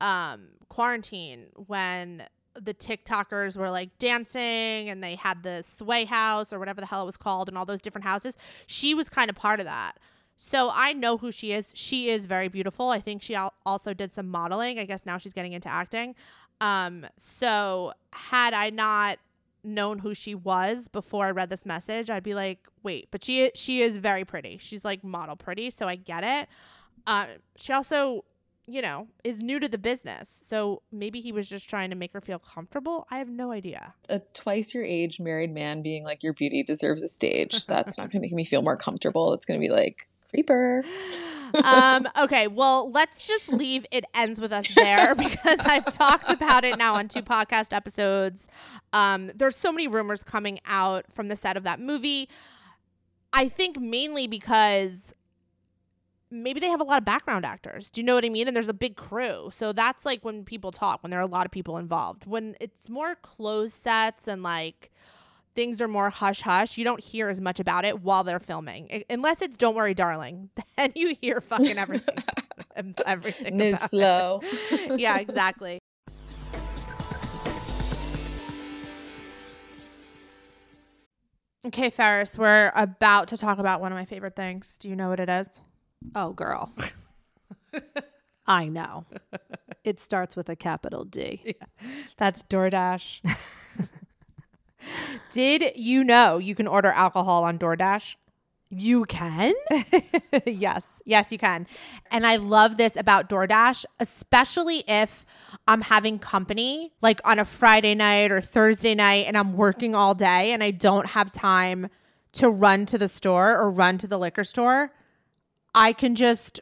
um quarantine when the TikTokers were like dancing and they had the sway house or whatever the hell it was called and all those different houses, she was kind of part of that. So I know who she is. She is very beautiful. I think she al- also did some modeling. I guess now she's getting into acting. Um, so had I not known who she was before I read this message, I'd be like, wait, but she she is very pretty. She's like model pretty, so I get it. Um, she also, you know, is new to the business. So maybe he was just trying to make her feel comfortable. I have no idea. A twice your age married man being like, your beauty deserves a stage. That's not going to make me feel more comfortable. It's going to be like, creeper. um, okay, well, let's just leave it ends with us there because I've talked about it now on two podcast episodes. Um, there's so many rumors coming out from the set of that movie. I think mainly because maybe they have a lot of background actors. Do you know what I mean? And there's a big crew. So that's like when people talk, when there are a lot of people involved. When it's more closed sets and like things are more hush hush, you don't hear as much about it while they're filming. I- unless it's Don't Worry, Darling. Then you hear fucking everything. everything. Ms. it. yeah, exactly. Okay, Ferris, we're about to talk about one of my favorite things. Do you know what it is? Oh, girl. I know. It starts with a capital D. Yeah. That's DoorDash. Did you know you can order alcohol on DoorDash? You can? yes, yes, you can. And I love this about DoorDash, especially if I'm having company, like on a Friday night or Thursday night, and I'm working all day and I don't have time to run to the store or run to the liquor store. I can just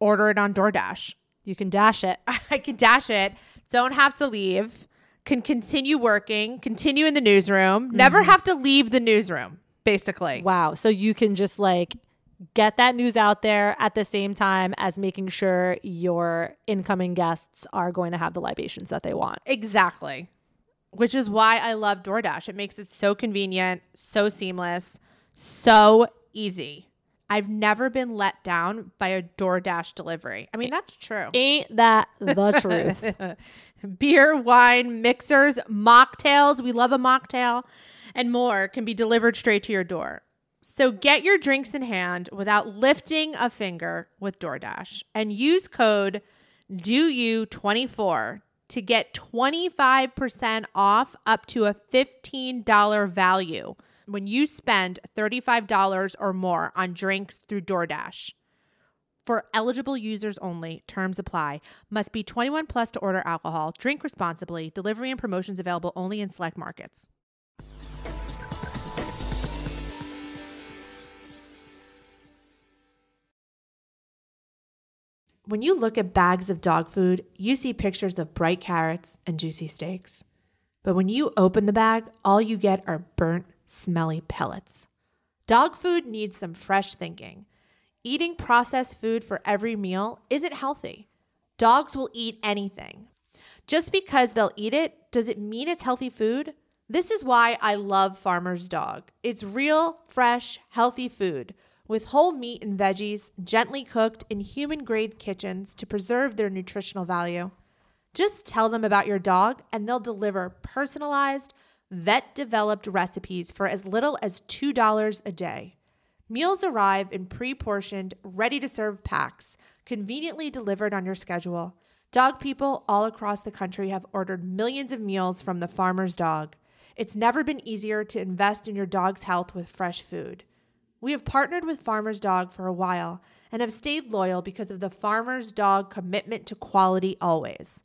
order it on DoorDash. You can dash it. I can dash it, don't have to leave, can continue working, continue in the newsroom, never mm-hmm. have to leave the newsroom, basically. Wow. So you can just like get that news out there at the same time as making sure your incoming guests are going to have the libations that they want. Exactly. Which is why I love DoorDash. It makes it so convenient, so seamless, so easy. I've never been let down by a DoorDash delivery. I mean, that's true. Ain't that the truth? Beer, wine, mixers, mocktails, we love a mocktail, and more can be delivered straight to your door. So get your drinks in hand without lifting a finger with DoorDash and use code DOYOU24 to get 25% off up to a $15 value when you spend $35 or more on drinks through DoorDash. For eligible users only, terms apply. Must be 21 plus to order alcohol. Drink responsibly. Delivery and promotions available only in select markets. When you look at bags of dog food, you see pictures of bright carrots and juicy steaks. But when you open the bag, all you get are burnt, smelly pellets. Dog food needs some fresh thinking. Eating processed food for every meal isn't healthy. Dogs will eat anything. Just because they'll eat it, does it mean it's healthy food? This is why I love Farmer's Dog. It's real, fresh, healthy food with whole meat and veggies gently cooked in human grade kitchens to preserve their nutritional value. Just tell them about your dog and they'll deliver personalized, vet developed recipes for as little as $2 a day. Meals arrive in pre portioned, ready to serve packs, conveniently delivered on your schedule. Dog people all across the country have ordered millions of meals from the farmer's dog. It's never been easier to invest in your dog's health with fresh food. We have partnered with Farmer's Dog for a while and have stayed loyal because of the Farmer's Dog commitment to quality always.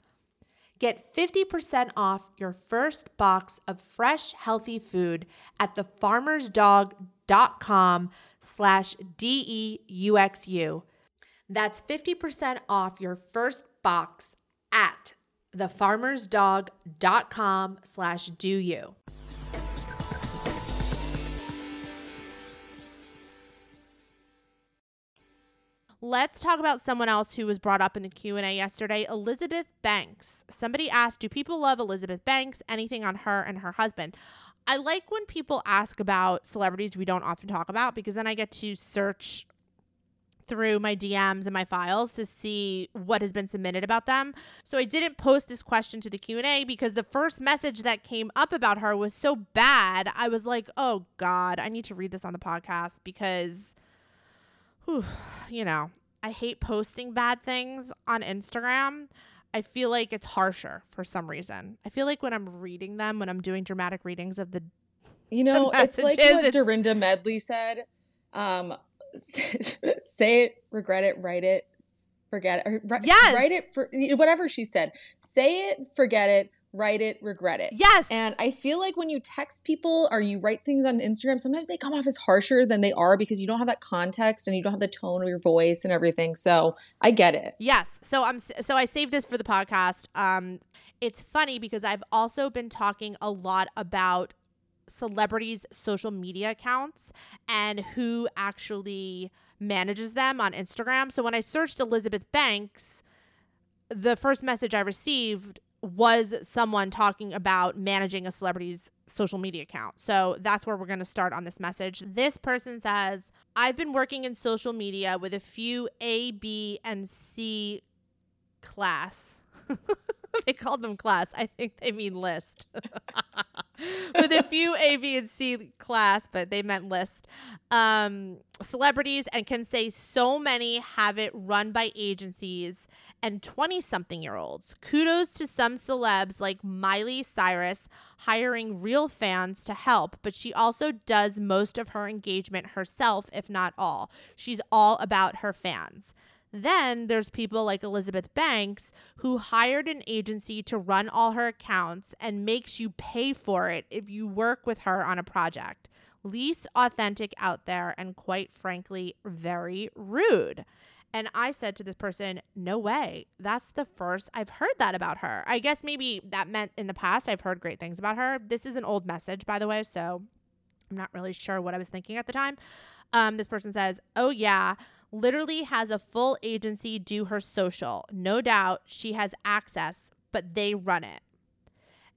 Get 50% off your first box of fresh, healthy food at thefarmersdog.com slash D-E-U-X-U. That's 50% off your first box at thefarmersdog.com slash do you. Let's talk about someone else who was brought up in the Q&A yesterday, Elizabeth Banks. Somebody asked, "Do people love Elizabeth Banks? Anything on her and her husband?" I like when people ask about celebrities we don't often talk about because then I get to search through my DMs and my files to see what has been submitted about them. So I didn't post this question to the Q&A because the first message that came up about her was so bad. I was like, "Oh god, I need to read this on the podcast because whew, you know, I hate posting bad things on Instagram. I feel like it's harsher for some reason. I feel like when I'm reading them, when I'm doing dramatic readings of the You know, it's like messages, what it's- Dorinda Medley said. Um, say it, regret it, write it, forget it. Or, Yes. Write it for whatever she said. Say it, forget it, write it, regret it. Yes. And I feel like when you text people or you write things on Instagram, sometimes they come off as harsher than they are because you don't have that context and you don't have the tone of your voice and everything. So I get it. Yes. So I'm so I saved this for the podcast. Um it's funny because I've also been talking a lot about celebrities' social media accounts and who actually manages them on Instagram. So when I searched Elizabeth Banks, the first message I received was someone talking about managing a celebrity's social media account. So that's where we're going to start on this message. This person says, I've been working in social media with a few A, B, and C class. they called them class. I think they mean list. with a few A, B, and C class, but they meant list. Um, celebrities and can say so many have it run by agencies and 20 something year olds. Kudos to some celebs like Miley Cyrus hiring real fans to help, but she also does most of her engagement herself, if not all. She's all about her fans. Then there's people like Elizabeth Banks who hired an agency to run all her accounts and makes you pay for it if you work with her on a project. Least authentic out there and quite frankly, very rude. And I said to this person, No way. That's the first I've heard that about her. I guess maybe that meant in the past I've heard great things about her. This is an old message, by the way. So I'm not really sure what I was thinking at the time. Um, this person says, Oh, yeah, literally has a full agency do her social. No doubt she has access, but they run it.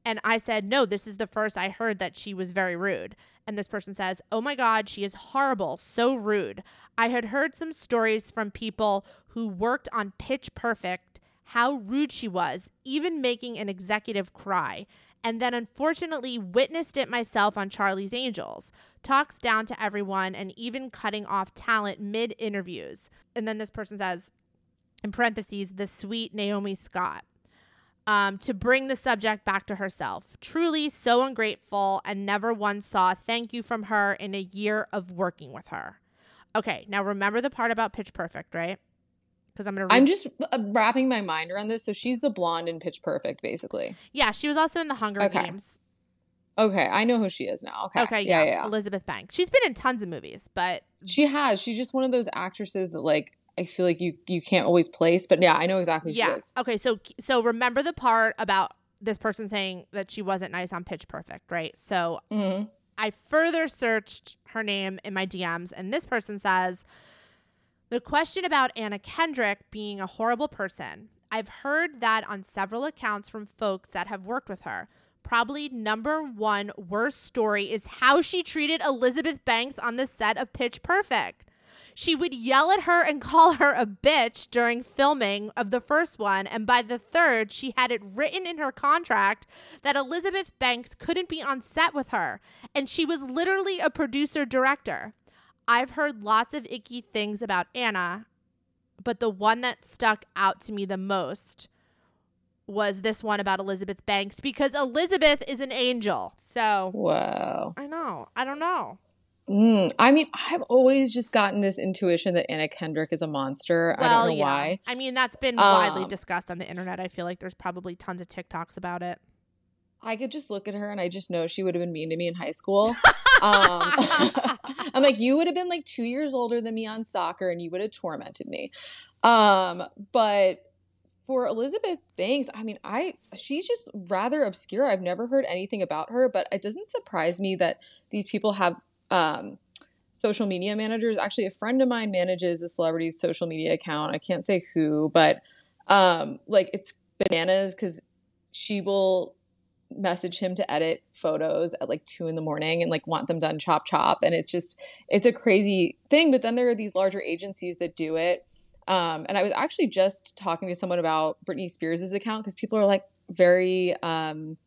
And I said, No, this is the first I heard that she was very rude. And this person says, Oh my God, she is horrible, so rude. I had heard some stories from people who worked on Pitch Perfect, how rude she was, even making an executive cry. And then unfortunately witnessed it myself on Charlie's Angels. Talks down to everyone and even cutting off talent mid interviews. And then this person says, in parentheses, the sweet Naomi Scott um, to bring the subject back to herself. Truly so ungrateful and never once saw a thank you from her in a year of working with her. Okay, now remember the part about Pitch Perfect, right? Because I'm gonna. Read- I'm just uh, wrapping my mind around this. So she's the blonde in Pitch Perfect, basically. yeah, she was also in the Hunger Okay. Games. Okay, I know who she is now. Okay, Okay, yeah, yeah, yeah. yeah. Elizabeth Banks. She's been in tons of movies, but She has. She's just one of those actresses that like I feel like you you can't always place. But yeah, I know exactly who she yeah. is. Okay, so so remember the part about this person saying that she wasn't nice on Pitch Perfect, right? So hmm I further searched her name in my DMs, and this person says the question about Anna Kendrick being a horrible person. I've heard that on several accounts from folks that have worked with her. Probably number one worst story is how she treated Elizabeth Banks on the set of Pitch Perfect. She would yell at her and call her a bitch during filming of the first one, and by the third, she had it written in her contract that Elizabeth Banks couldn't be on set with her, and she was literally a producer director. I've heard lots of icky things about Anna, but the one that stuck out to me the most was this one about Elizabeth Banks because Elizabeth is an angel. So Wow. I know. I don't know. Mm, I mean, I've always just gotten this intuition that Anna Kendrick is a monster. I don't know yeah. why. I mean, that's been widely Um, discussed on the internet. I feel like there's probably tons of TikToks about it. I could just look at her and I just know she would have been mean to me in high school. Um, I'm like, you would have been like two years older than me on soccer and you would have tormented me. Um, but for Elizabeth Banks, I mean, I she's just rather obscure. I've never heard anything about her, but it doesn't surprise me that these people have um, social media managers. Actually, a friend of mine manages a celebrity's social media account. I can't say who, but um, like it's bananas because she will message him to edit photos at like two in the morning and like want them done chop chop. And it's just it's a crazy thing. But then there are these larger agencies that do it. Um, and i was actually just talking to someone about britney spears' account because people are like very um,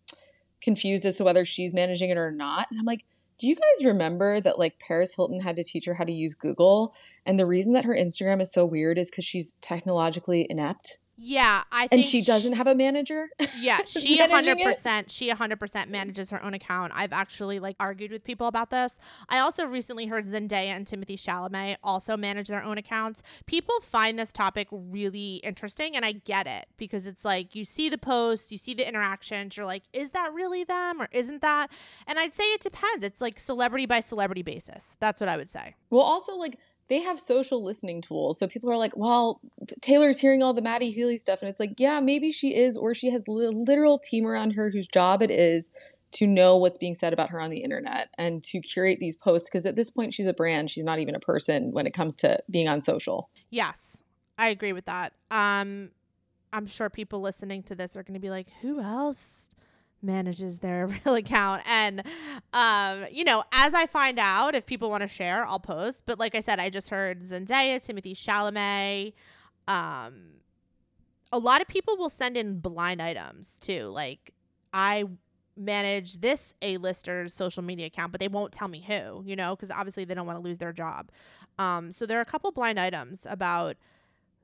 confused as to whether she's managing it or not. And i'm like do you guys remember that like paris hilton had to teach her how to use google? And the reason that her instagram is so weird is because she's technologically inept Yeah, I think and she doesn't have a manager. Yeah, she hundred percent. She hundred percent manages her own account. I've actually like argued with people about this. I also recently heard Zendaya and Timothée Chalamet also manage their own accounts. People find this topic really interesting, and I get it because it's like you see the posts, you see the interactions, you're like, is that really them or isn't that? And I'd say it depends. It's like celebrity by celebrity basis. That's what I would say. Well, also like they have social listening tools, so people are like, "Well, Taylor's hearing all the Matty Healy stuff," and it's like, yeah, maybe she is, or she has a literal team around her whose job it is to know what's being said about her on the internet and to curate these posts. Because at this point, she's a brand; she's not even a person when it comes to being on social. Yes, I agree with that. Um, I'm sure people listening to this are going to be like, who else manages their real account? And, um, you know, as I find out, if people want to share, I'll post. But like I said, I just heard Zendaya, Timothée Chalamet. Um, a lot of people will send in blind items too. Like, I manage this A-lister's social media account, but they won't tell me who, you know, because obviously they don't want to lose their job. Um, so there are a couple blind items about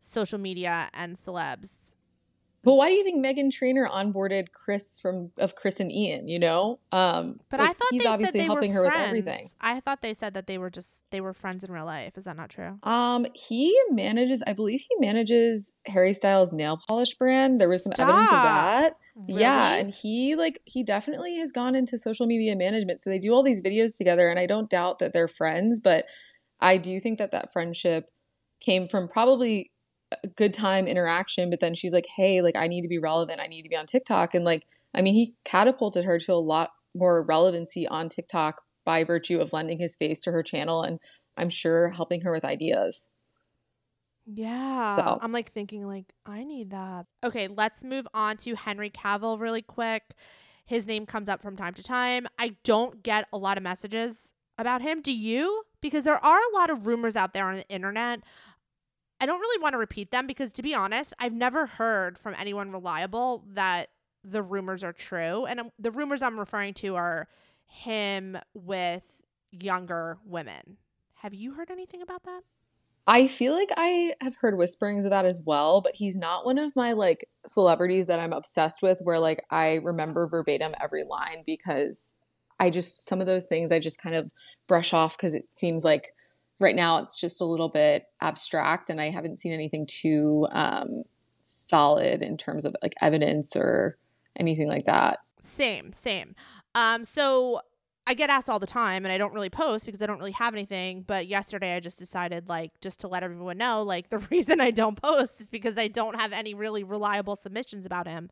social media and celebs. But why do you think Meghan Trainor onboarded Chris from of Chris and Ian? You know, um, But like, I thought he's they obviously helping her friends. with everything. I thought they said that they were just they were friends in real life. Is that not true? Um, he manages, I believe he manages Harry Styles' nail polish brand. There was some evidence of Stop. that. Yeah, and he like he definitely has gone into social media management. So they do all these videos together, and I don't doubt that they're friends, but I do think that that friendship came from probably good time interaction. But then she's like, "Hey, like I need to be relevant. I need to be on TikTok." And like, I mean, he catapulted her to a lot more relevancy on TikTok by virtue of lending his face to her channel, and I'm sure helping her with ideas. Yeah. So- I'm like thinking like I need that. Okay, let's move on to Henry Cavill really quick. His name comes up from time to time. I don't get a lot of messages about him. Do you? Because there are a lot of rumors out there on the internet. I don't really want to repeat them because to be honest, I've never heard from anyone reliable that the rumors are true. And the rumors I'm referring to are him with younger women. Have you heard anything about that? I feel like I have heard whisperings of that as well, but he's not one of my like celebrities that I'm obsessed with where like I remember verbatim every line because I just some of those things I just kind of brush off because it seems like right now it's just a little bit abstract and I haven't seen anything too um solid in terms of like evidence or anything like that. Same, same. Um, so I get asked all the time, and I don't really post because I don't really have anything. But yesterday, I just decided, like, just to let everyone know, like, the reason I don't post is because I don't have any really reliable submissions about him.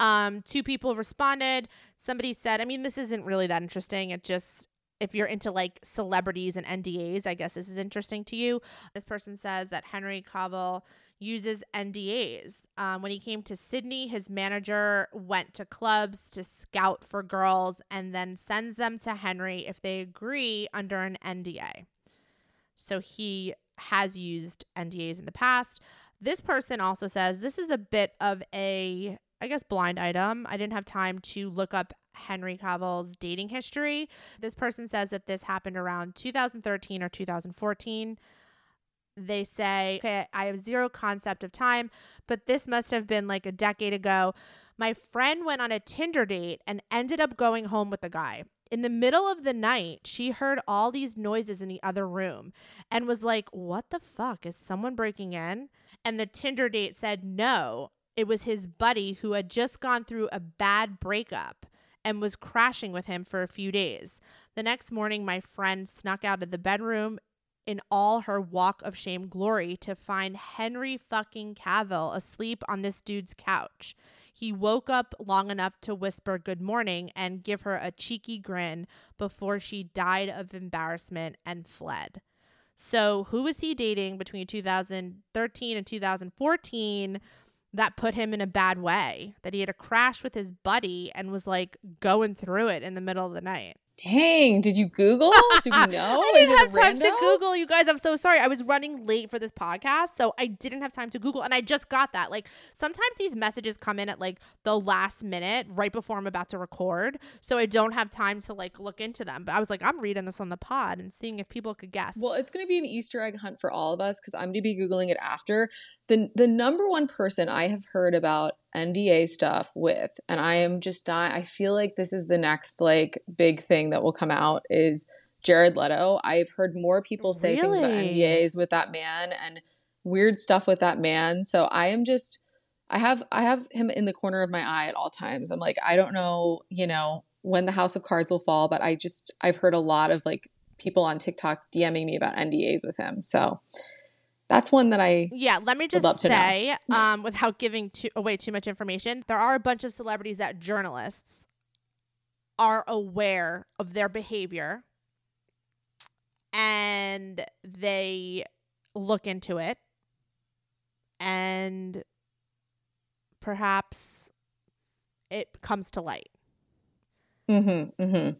Um, two people responded. Somebody said, I mean, this isn't really that interesting. It just if you're into like celebrities and NDAs, I guess this is interesting to you. This person says that Henry Cavill uses NDAs. Um, when he came to Sydney, his manager went to clubs to scout for girls and then sends them to Henry if they agree under an NDA. So he has used NDAs in the past. This person also says this is a bit of a, I guess, blind item. I didn't have time to look up Henry Cavill's dating history. This person says that this happened around 2013 or 2014. They say, okay, I have zero concept of time, but this must have been like a decade ago. My friend went on a Tinder date and ended up going home with the guy. In the middle of the night, she heard all these noises in the other room and was like, What the fuck? Is someone breaking in? And the Tinder date said no. It was his buddy who had just gone through a bad breakup and was crashing with him for a few days. The next morning, my friend snuck out of the bedroom in all her walk of shame glory to find Henry fucking Cavill asleep on this dude's couch. He woke up long enough to whisper good morning and give her a cheeky grin before she died of embarrassment and fled. So, who was he dating between 2013 and 2014 that put him in a bad way? That he had a crash with his buddy and was like going through it in the middle of the night. Dang, did you Google? Do we know? I didn't have time to? Google. You guys, I'm so sorry. I was running late for this podcast, so I didn't have time to Google, and I just got that. Like sometimes these messages come in at like the last minute, right before I'm about to record, so I don't have time to like look into them. But I was like, I'm reading this on the pod and seeing if people could guess. Well, it's going to be an Easter egg hunt for all of us because I'm going to be Googling it after. The the number one person I have heard about NDA stuff with, and I am just dying. I feel like this is the next like big thing that will come out is Jared Leto. I've heard more people say things about NDAs with that man and weird stuff with that man. So I am just I have I have him in the corner of my eye at all times. I'm like I don't know, you know, when the house of cards will fall, but I just I've heard a lot of like people on TikTok DMing me about NDAs with him. So that's one that I Yeah, let me just say, um, without giving too, away too much information, there are a bunch of celebrities that journalists are aware of their behavior and they look into it and perhaps it comes to light. Mm-hmm. Mm-hmm.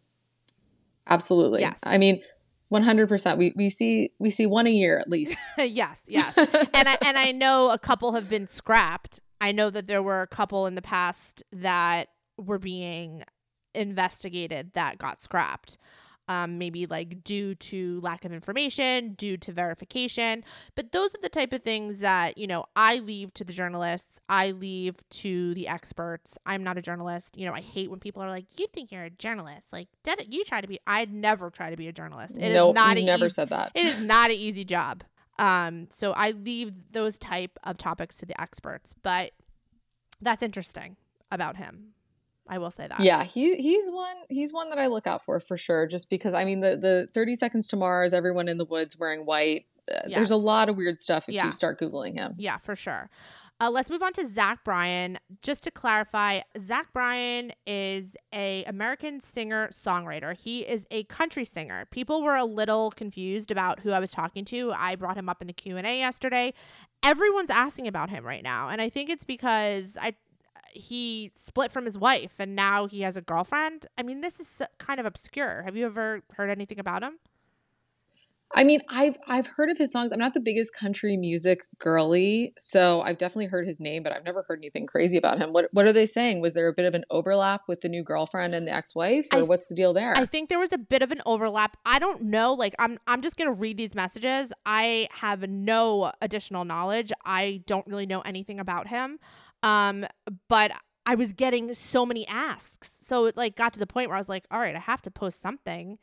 Absolutely. Yes. I mean, one hundred percent. We we see we see one a year at least. yes, yes. and I and I know a couple have been scrapped. I know that there were a couple in the past that were being investigated that got scrapped. Um, maybe like due to lack of information, due to verification. But those are the type of things that, you know, I leave to the journalists, I leave to the experts. I'm not a journalist. You know, I hate when people are like, you think you're a journalist. Like, did it, you try to be, I'd never try to be a journalist. It is nope, not you an never easy- said that. it is not an easy job. Um, so I leave those type of topics to the experts, but that's interesting about him. I will say that. Yeah, he he's one he's one that I look out for for sure. Just because I mean the the thirty seconds to Mars, everyone in the woods wearing white. Uh, There's a lot of weird stuff if Yeah. you start googling him. Yeah, for sure. Uh, let's move on to Zach Bryan. Just to clarify, Zach Bryan is a American singer songwriter. He is a country singer. People were a little confused about who I was talking to. I brought him up in the Q and A yesterday. Everyone's asking about him right now, and I think it's because I he split from his wife and now he has a girlfriend. I mean, this is kind of obscure. Have you ever heard anything about him? I mean, I've I've heard of his songs. I'm not the biggest country music girly, so I've definitely heard his name, but I've never heard anything crazy about him. What what are they saying? Was there a bit of an overlap with the new girlfriend and the ex-wife, or I- what's the deal there? I think there was a bit of an overlap. I don't know. Like I'm I'm just gonna read these messages. I have no additional knowledge. I don't really know anything about him. Um, but I was getting so many asks. So it like got to the point where I was like, all right, I have to post something,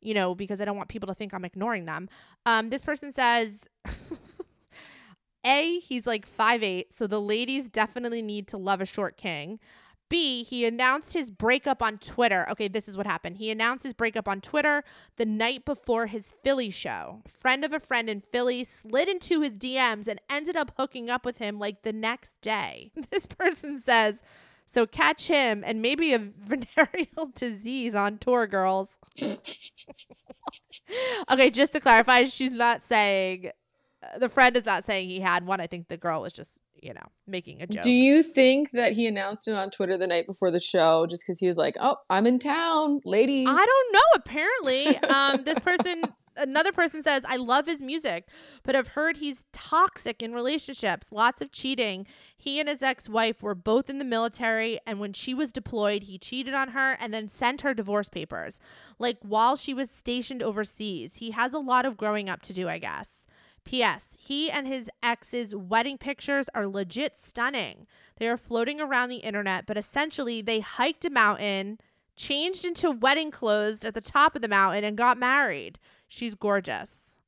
you know, because I don't want people to think I'm ignoring them. Um, this person says A, he's like five eight, so the ladies definitely need to love a short king. B, he announced his breakup on Twitter. Okay, this is what happened. He announced his breakup on Twitter the night before his Philly show. Friend of a friend in Philly slid into his DMs and ended up hooking up with him like the next day. This person says, so catch him and maybe a venereal disease on tour, girls. okay, just to clarify, she's not saying the friend is not saying he had one. I think the girl was just, you know, making a joke. Do you think that he announced it on Twitter the night before the show just because he was like, "Oh, I'm in town, ladies"? I don't know. Apparently, um, this person, another person says, I love his music, but I've heard he's toxic in relationships, lots of cheating. He and his ex wife were both in the military, and when she was deployed, he cheated on her and then sent her divorce papers. Like while she was stationed overseas, he has a lot of growing up to do, I guess. P.S. He and his ex's wedding pictures are legit stunning. They are floating around the internet, but essentially they hiked a mountain, changed into wedding clothes at the top of the mountain, and got married. She's gorgeous.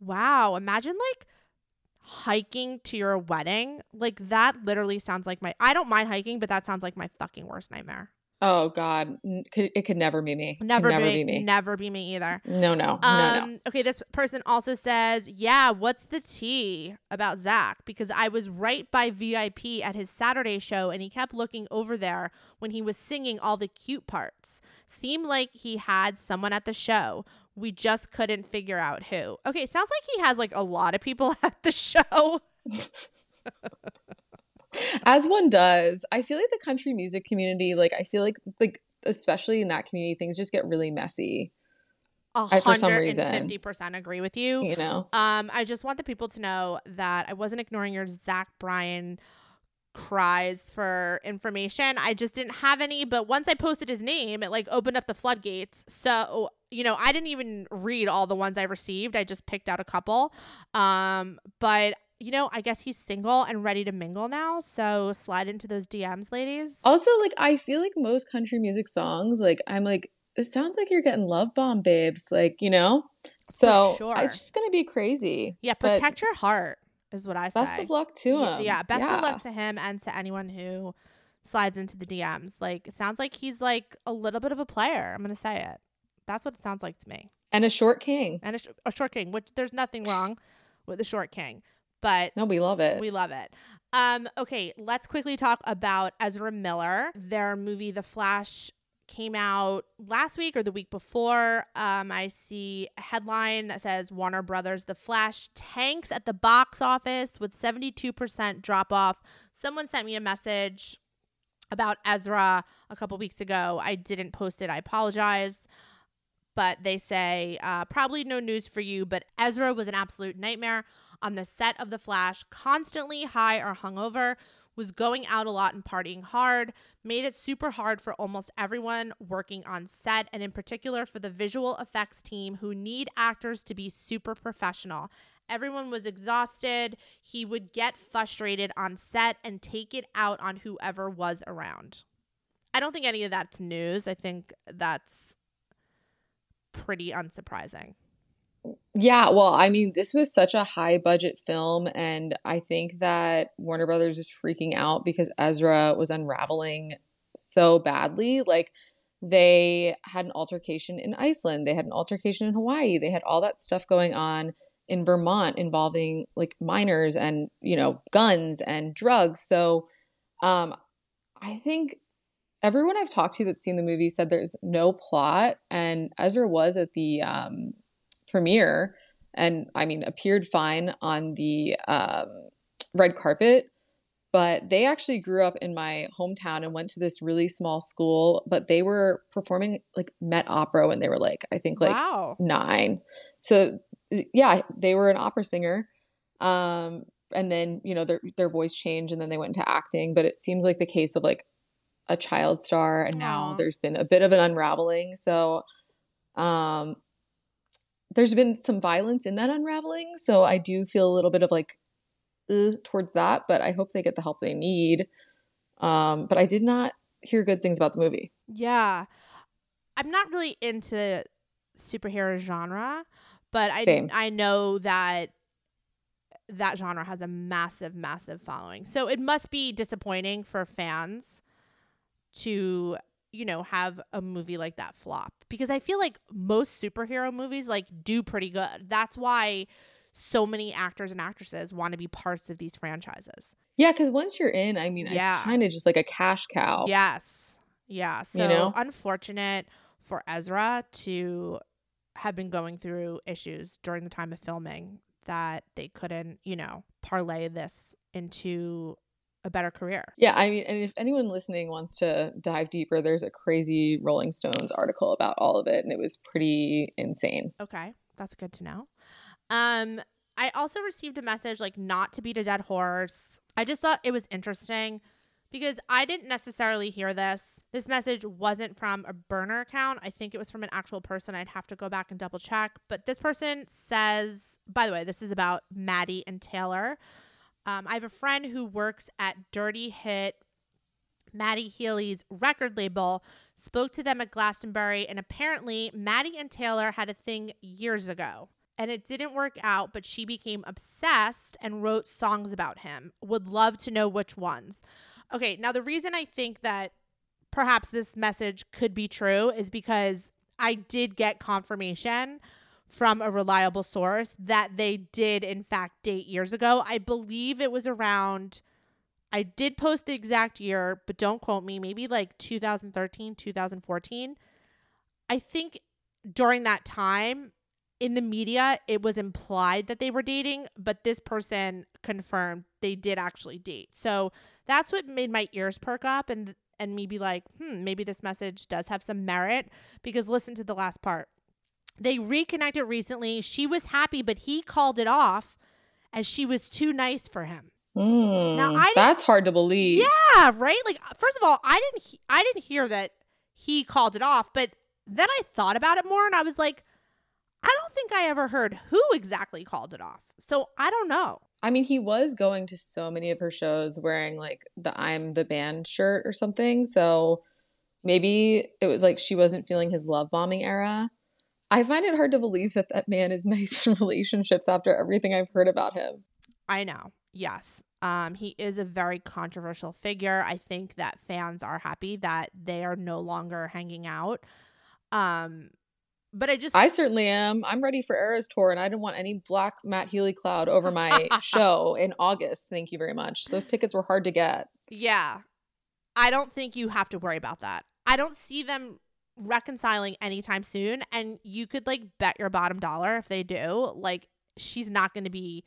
Wow. Imagine like hiking to your wedding. Like that literally sounds like my. I don't mind hiking, but that sounds like my fucking worst nightmare. Oh God, it could never be me. Never, never be, be me. Never be me either. No, no, no, no. Um, okay, this person also says, Yeah, what's the tea about Zach? Because I was right by VIP at his Saturday show and he kept looking over there when he was singing all the cute parts. Seemed like he had someone at the show. We just couldn't figure out who. Okay, sounds like he has like a lot of people at the show. As one does, I feel like the country music community, like I feel like like especially in that community, things just get really messy. A I- for some reason. fifty percent agree with you. You know, Um, I just want the people to know that I wasn't ignoring your Zach Bryan cries for information. I just didn't have any, but once I posted his name, it like opened up the floodgates. So, you know, I didn't even read all the ones I received. I just picked out a couple. Um, but you know, I guess he's single and ready to mingle now. So slide into those DMs, ladies. Also, like I feel like most country music songs, like I'm like, it sounds like you're getting love bomb, babes. Like you know, so sure. it's just gonna be crazy. yeah, protect your heart is what I say. Best of luck to him. Yeah, best of luck to him and to anyone who slides into the DMs. Like, it sounds like he's like a little bit of a player. I'm gonna say it. That's what it sounds like to me. And a short king. And a, sh- a short king, which there's nothing wrong with the short king, but No, we love it. we love it. Um, okay, let's quickly talk about Ezra Miller. Their movie, The Flash, came out last week or the week before. Um, I see a headline that says Warner Brothers The Flash tanks at the box office with 72% drop off. Someone sent me a message about Ezra a couple weeks ago. I didn't post it. I apologize. But they say, uh, probably no news for you, but Ezra was an absolute nightmare on the set of The Flash, constantly high or hungover, was going out a lot and partying hard, made it super hard for almost everyone working on set, and in particular for the visual effects team who need actors to be super professional. Everyone was exhausted. He would get frustrated on set and take it out on whoever was around. I don't think any of that's news. I think that's pretty unsurprising. Yeah, well, I mean, this was such a high budget film, and I think that Warner Brothers is freaking out because Ezra was unraveling so badly. Like, they had an altercation in Iceland, they had an altercation in Hawaii, they had all that stuff going on in Vermont involving like minors and, you know, guns and drugs. So, um, I think everyone I've talked to that's seen the movie said there's no plot, and Ezra was at the um, premiere and I mean appeared fine on the um, red carpet. But they actually grew up in my hometown and went to this really small school. But they were performing like Met Opera when they were like, I think like wow. nine. So yeah, they were an opera singer. Um, and then you know their their voice changed, and then they went into acting. But it seems like the case of like a child star, and now Aw. there's been a bit of an unraveling. So, um, there's been some violence in that unraveling. So I do feel a little bit of like uh, towards that, but I hope they get the help they need. Um, but I did not hear good things about the movie. Yeah. I'm not really into superhero genre, but I Same. I know that that genre has a massive massive following. So it must be disappointing for fans to you know have a movie like that flop because I feel like most superhero movies like do pretty good. That's why so many actors and actresses want to be parts of these franchises. Yeah, because once you're in, I mean, Yeah. it's kind of just like a cash cow. Yes. Yeah. So You know? unfortunate for Ezra to have been going through issues during the time of filming that they couldn't, you know, parlay this into a better career. Yeah, I mean, and if anyone listening wants to dive deeper, there's a crazy Rolling Stones article about all of it, and it was pretty insane. Okay. That's good to know. Um I also received a message like not to beat a dead horse. I just thought it was interesting because I didn't necessarily hear this. This message wasn't from a burner account. I think it was from an actual person. I'd have to go back and double check. But this person says, by the way, this is about Matty and Taylor. Um, I have a friend who works at Dirty Hit Matty Healy's record label, spoke to them at Glastonbury, and apparently Matty and Taylor had a thing years ago. And it didn't work out, but she became obsessed and wrote songs about him. Would love to know which ones. Okay, now the reason I think that perhaps this message could be true is because I did get confirmation from a reliable source that they did, in fact, date years ago. I believe it was around. I did post the exact year, but don't quote me, maybe like 2013, 2014. I think during that time in the media, it was implied that they were dating, but this person confirmed they did actually date. So that's what made my ears perk up and and me be like, hmm, maybe this message does have some merit. Because listen to the last part. They reconnected recently. She was happy, but he called it off as she was too nice for him. Mm, Now, I- that's hard to believe. Yeah, right. Like first of all, I didn't he- I didn't hear that he called it off, but then I thought about it more and I was like, I don't think I ever heard who exactly called it off. So I don't know. I mean, he was going to so many of her shows wearing like the I'm the band shirt or something. So maybe it was like she wasn't feeling his love bombing era. I find it hard to believe that that man is nice in relationships after everything I've heard about him. I know. Yes. Um, he is a very controversial figure. I think that fans are happy that they are no longer hanging out. Um, but I just I certainly am. I'm ready for Eras tour, and I don't want any black Matt Healy cloud over my show in August. Thank you very much. Those tickets were hard to get. yeah, I don't think you have to worry about that. I don't see them reconciling anytime soon, and you could like bet your bottom dollar if they do. Like she's not going to be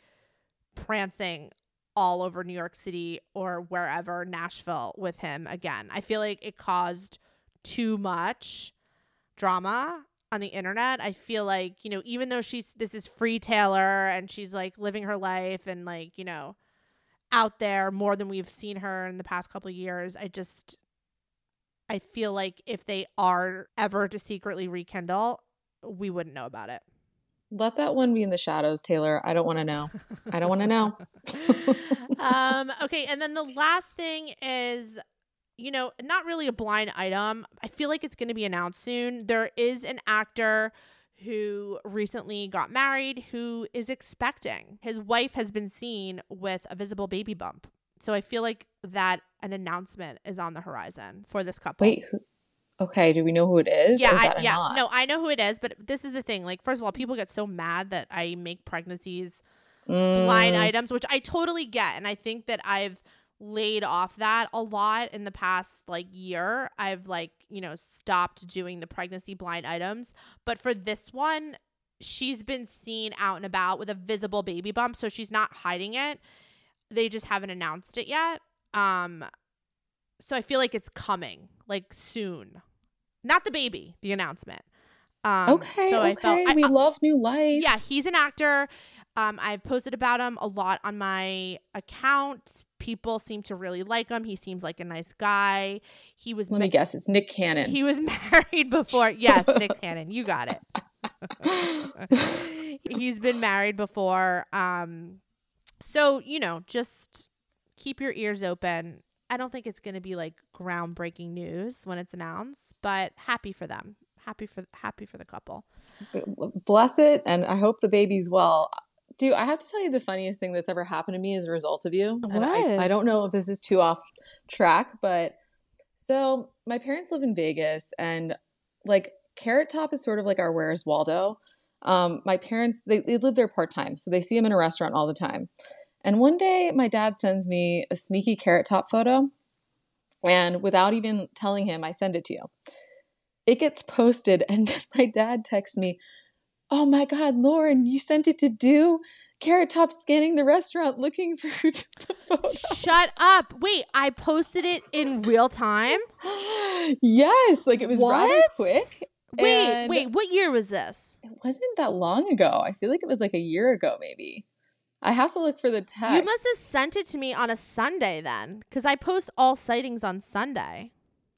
prancing all over New York City or wherever Nashville with him again. I feel like it caused too much drama on the internet. I feel like, you know, even though she's this is free Taylor and she's like living her life and like, you know, out there more than we've seen her in the past couple years, I just I feel like if they are ever to secretly rekindle, we wouldn't know about it. Let that one be in the shadows, Taylor. I don't want to know. I don't want to know. um, okay, and then the last thing is, you know, not really a blind item. I feel like it's going to be announced soon. There is an actor who recently got married who is expecting. His wife has been seen with a visible baby bump. So I feel like that an announcement is on the horizon for this couple. Wait, who, okay. Do we know who it is? Yeah, or is I, yeah. not? No, I know who it is, but this is the thing. Like, first of all, people get so mad that I make pregnancies Mm, blind items, which I totally get. And I think that I've laid off that a lot in the past like year. I've like, you know, stopped doing the pregnancy blind items. But for this one, she's been seen out and about with a visible baby bump, so she's not hiding it. They just haven't announced it yet. Um so I feel like it's coming like soon. Not the baby, the announcement. Um okay, so I okay. felt I- we I- love new life. yeah, he's an actor. Um, I've posted about him a lot on my account. People seem to really like him. He seems like a nice guy. He was Let ma- me guess. It's Nick Cannon. he was married before. Yes, Nick Cannon, you got it. he's been married before. Um, so you know, just keep your ears open. I don't think it's going to be like groundbreaking news when it's announced, but happy for them. Happy for happy for the couple. Bless it, and I hope the baby's well. Dude, I have to tell you the funniest thing that's ever happened to me as a result of you. And What? I, I don't know if this is too off track, but so my parents live in Vegas and like Carrot Top is sort of like our Where's Waldo. Um, my parents, they, they live there part time, so they see him in a restaurant all the time. And one day my dad sends me a sneaky Carrot Top photo. And without even telling him, I send it to you. It gets posted, and then my dad texts me, Oh my God, Lauren, you sent it to do? Carrot Top scanning the restaurant looking for the photo. Shut up. Wait, I posted it in real time? yes, like it was rather quick. Wait, and wait, what year was this? It wasn't that long ago. I feel like it was like a year ago, maybe. I have to look for the text. You must have sent it to me on a Sunday then, because I post all sightings on Sunday.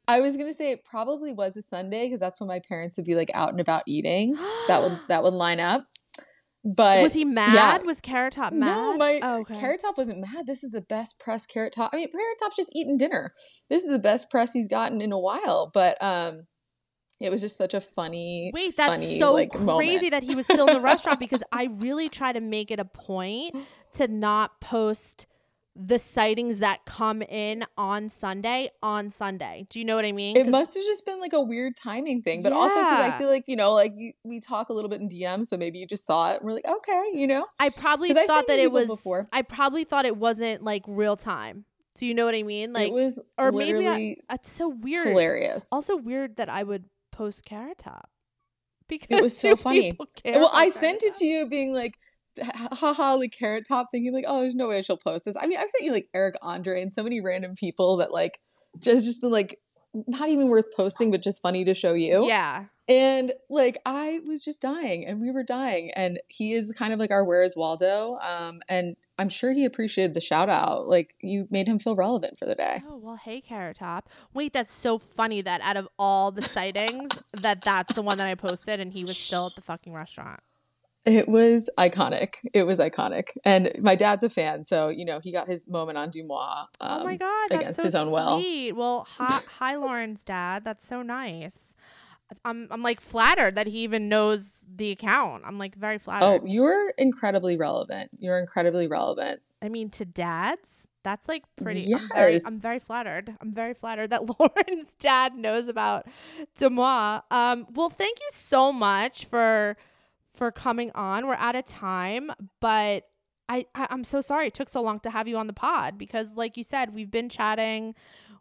I was gonna say it probably was a Sunday because that's when my parents would be like out and about eating. that would that would line up. But was he mad? yeah. Was Carrot Top mad? No, my Oh, okay. Carrot Top wasn't mad. This is the best press Carrot Top. I mean, Carrot Top's just eating dinner. This is the best press he's gotten in a while. But um, it was just such a funny, Wait, that's funny, so like, crazy moment. that he was still in the restaurant because I really try to make it a point to not post the sightings that come in on Sunday on Sunday. Do you know what I mean? it must have just been like a weird timing thing, but also because I feel like you know, like you, we talk a little bit in DM, so maybe you just saw it and we're like, okay, you know. I probably thought that it was before. I probably thought it wasn't like real time. Do you know what I mean? Like it was or maybe I, it's so weird. hilarious. Also weird that I would post Carrot Top. Because it was so funny. Well, I sent it Top. to you being like, haha, like carrot top, thinking like, oh, there's no way she'll post this. I mean, I've sent you like Eric Andre and so many random people that like just just been like not even worth posting, but just funny to show you. Yeah. And like I was just dying and we were dying. And he is kind of like our Where's Waldo. Um, and I'm sure he appreciated the shout out. Like you made him feel relevant for the day. Oh well, hey Carrot Top. Wait, that's so funny that out of all the sightings, that that's the one that I posted, and he was still at the fucking restaurant. It was iconic. It was iconic. And my dad's a fan, so you know, he got his moment on Deuxmoi um, oh my god, that's against so his own will. sweet. Well, hi, hi, Lauren's dad. That's so nice. I'm I'm like flattered that he even knows the account. I'm like very flattered. Oh, you're incredibly relevant. You're incredibly relevant. I mean, to dads, that's like pretty. I'm, very, Yes. I'm very flattered. I'm very flattered that Lauren's dad knows about Deuxmoi. Um, well, thank you so much for for coming on. We're out of time, but I, I I'm so sorry it took so long to have you on the pod because, like you said, we've been chatting.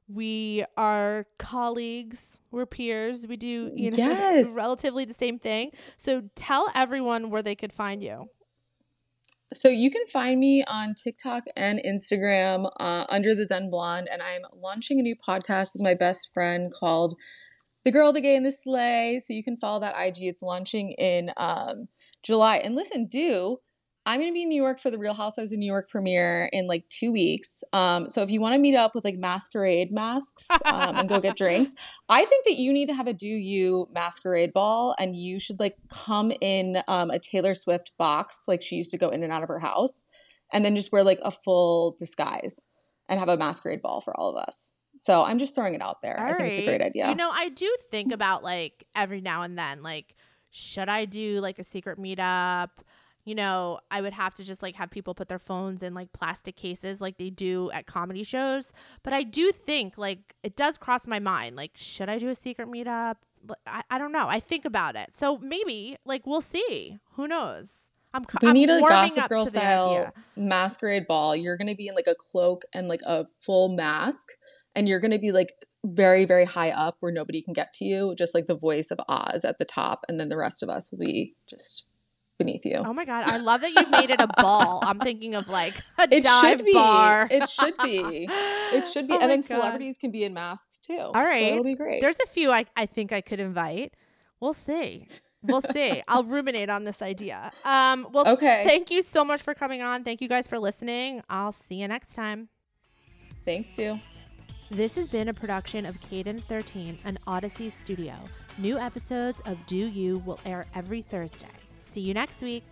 We are colleagues. We're peers. We do you know Yes. relatively the same thing. So tell everyone where they could find you. So you can find me on TikTok and Instagram uh, under the Zen Blonde, and I'm launching a new podcast with my best friend called The Girl, the Gay, and the Slay. So you can follow that IG. It's launching in um, July. And listen, do I'm going to be in New York for the Real Housewives of New York premiere in like two weeks. Um, so if you want to meet up with like masquerade masks um, and go get drinks, I think that you need to have a do you masquerade ball and you should like come in um, a Taylor Swift box like she used to go in and out of her house and then just wear like a full disguise and have a masquerade ball for all of us. So I'm just throwing it out there. I think it's a great idea. You know, I do think about like every now and then, like, should I do like a secret meetup? You know, I would have to just like have people put their phones in like plastic cases like they do at comedy shows. But I do think like it does cross my mind, like, should I do a secret meetup? Like, I, I don't know. I think about it. So maybe like we'll see. Who knows? I'm, we I'm need a Gossip Girl style idea. masquerade ball. You're going to be in like a cloak and like a full mask, and you're going to be like very, very high up where nobody can get to you, just like the voice of Oz at the top, and then the rest of us will be just beneath you. Oh my god, I love that you made it a ball. I'm thinking of like a it dive should be. bar. It should be. It should be. Oh and then God. celebrities can be in masks too. All right. So it'll be great. There's a few I, I think I could invite. We'll see. We'll see. I'll ruminate on this idea. Um, well, Okay. thank you so much for coming on. Thank you guys for listening. I'll see you next time. Thanks, Stu. This has been a production of Cadence 13, an Audacy studio. New episodes of Deux U will air every Thursday. See you next week.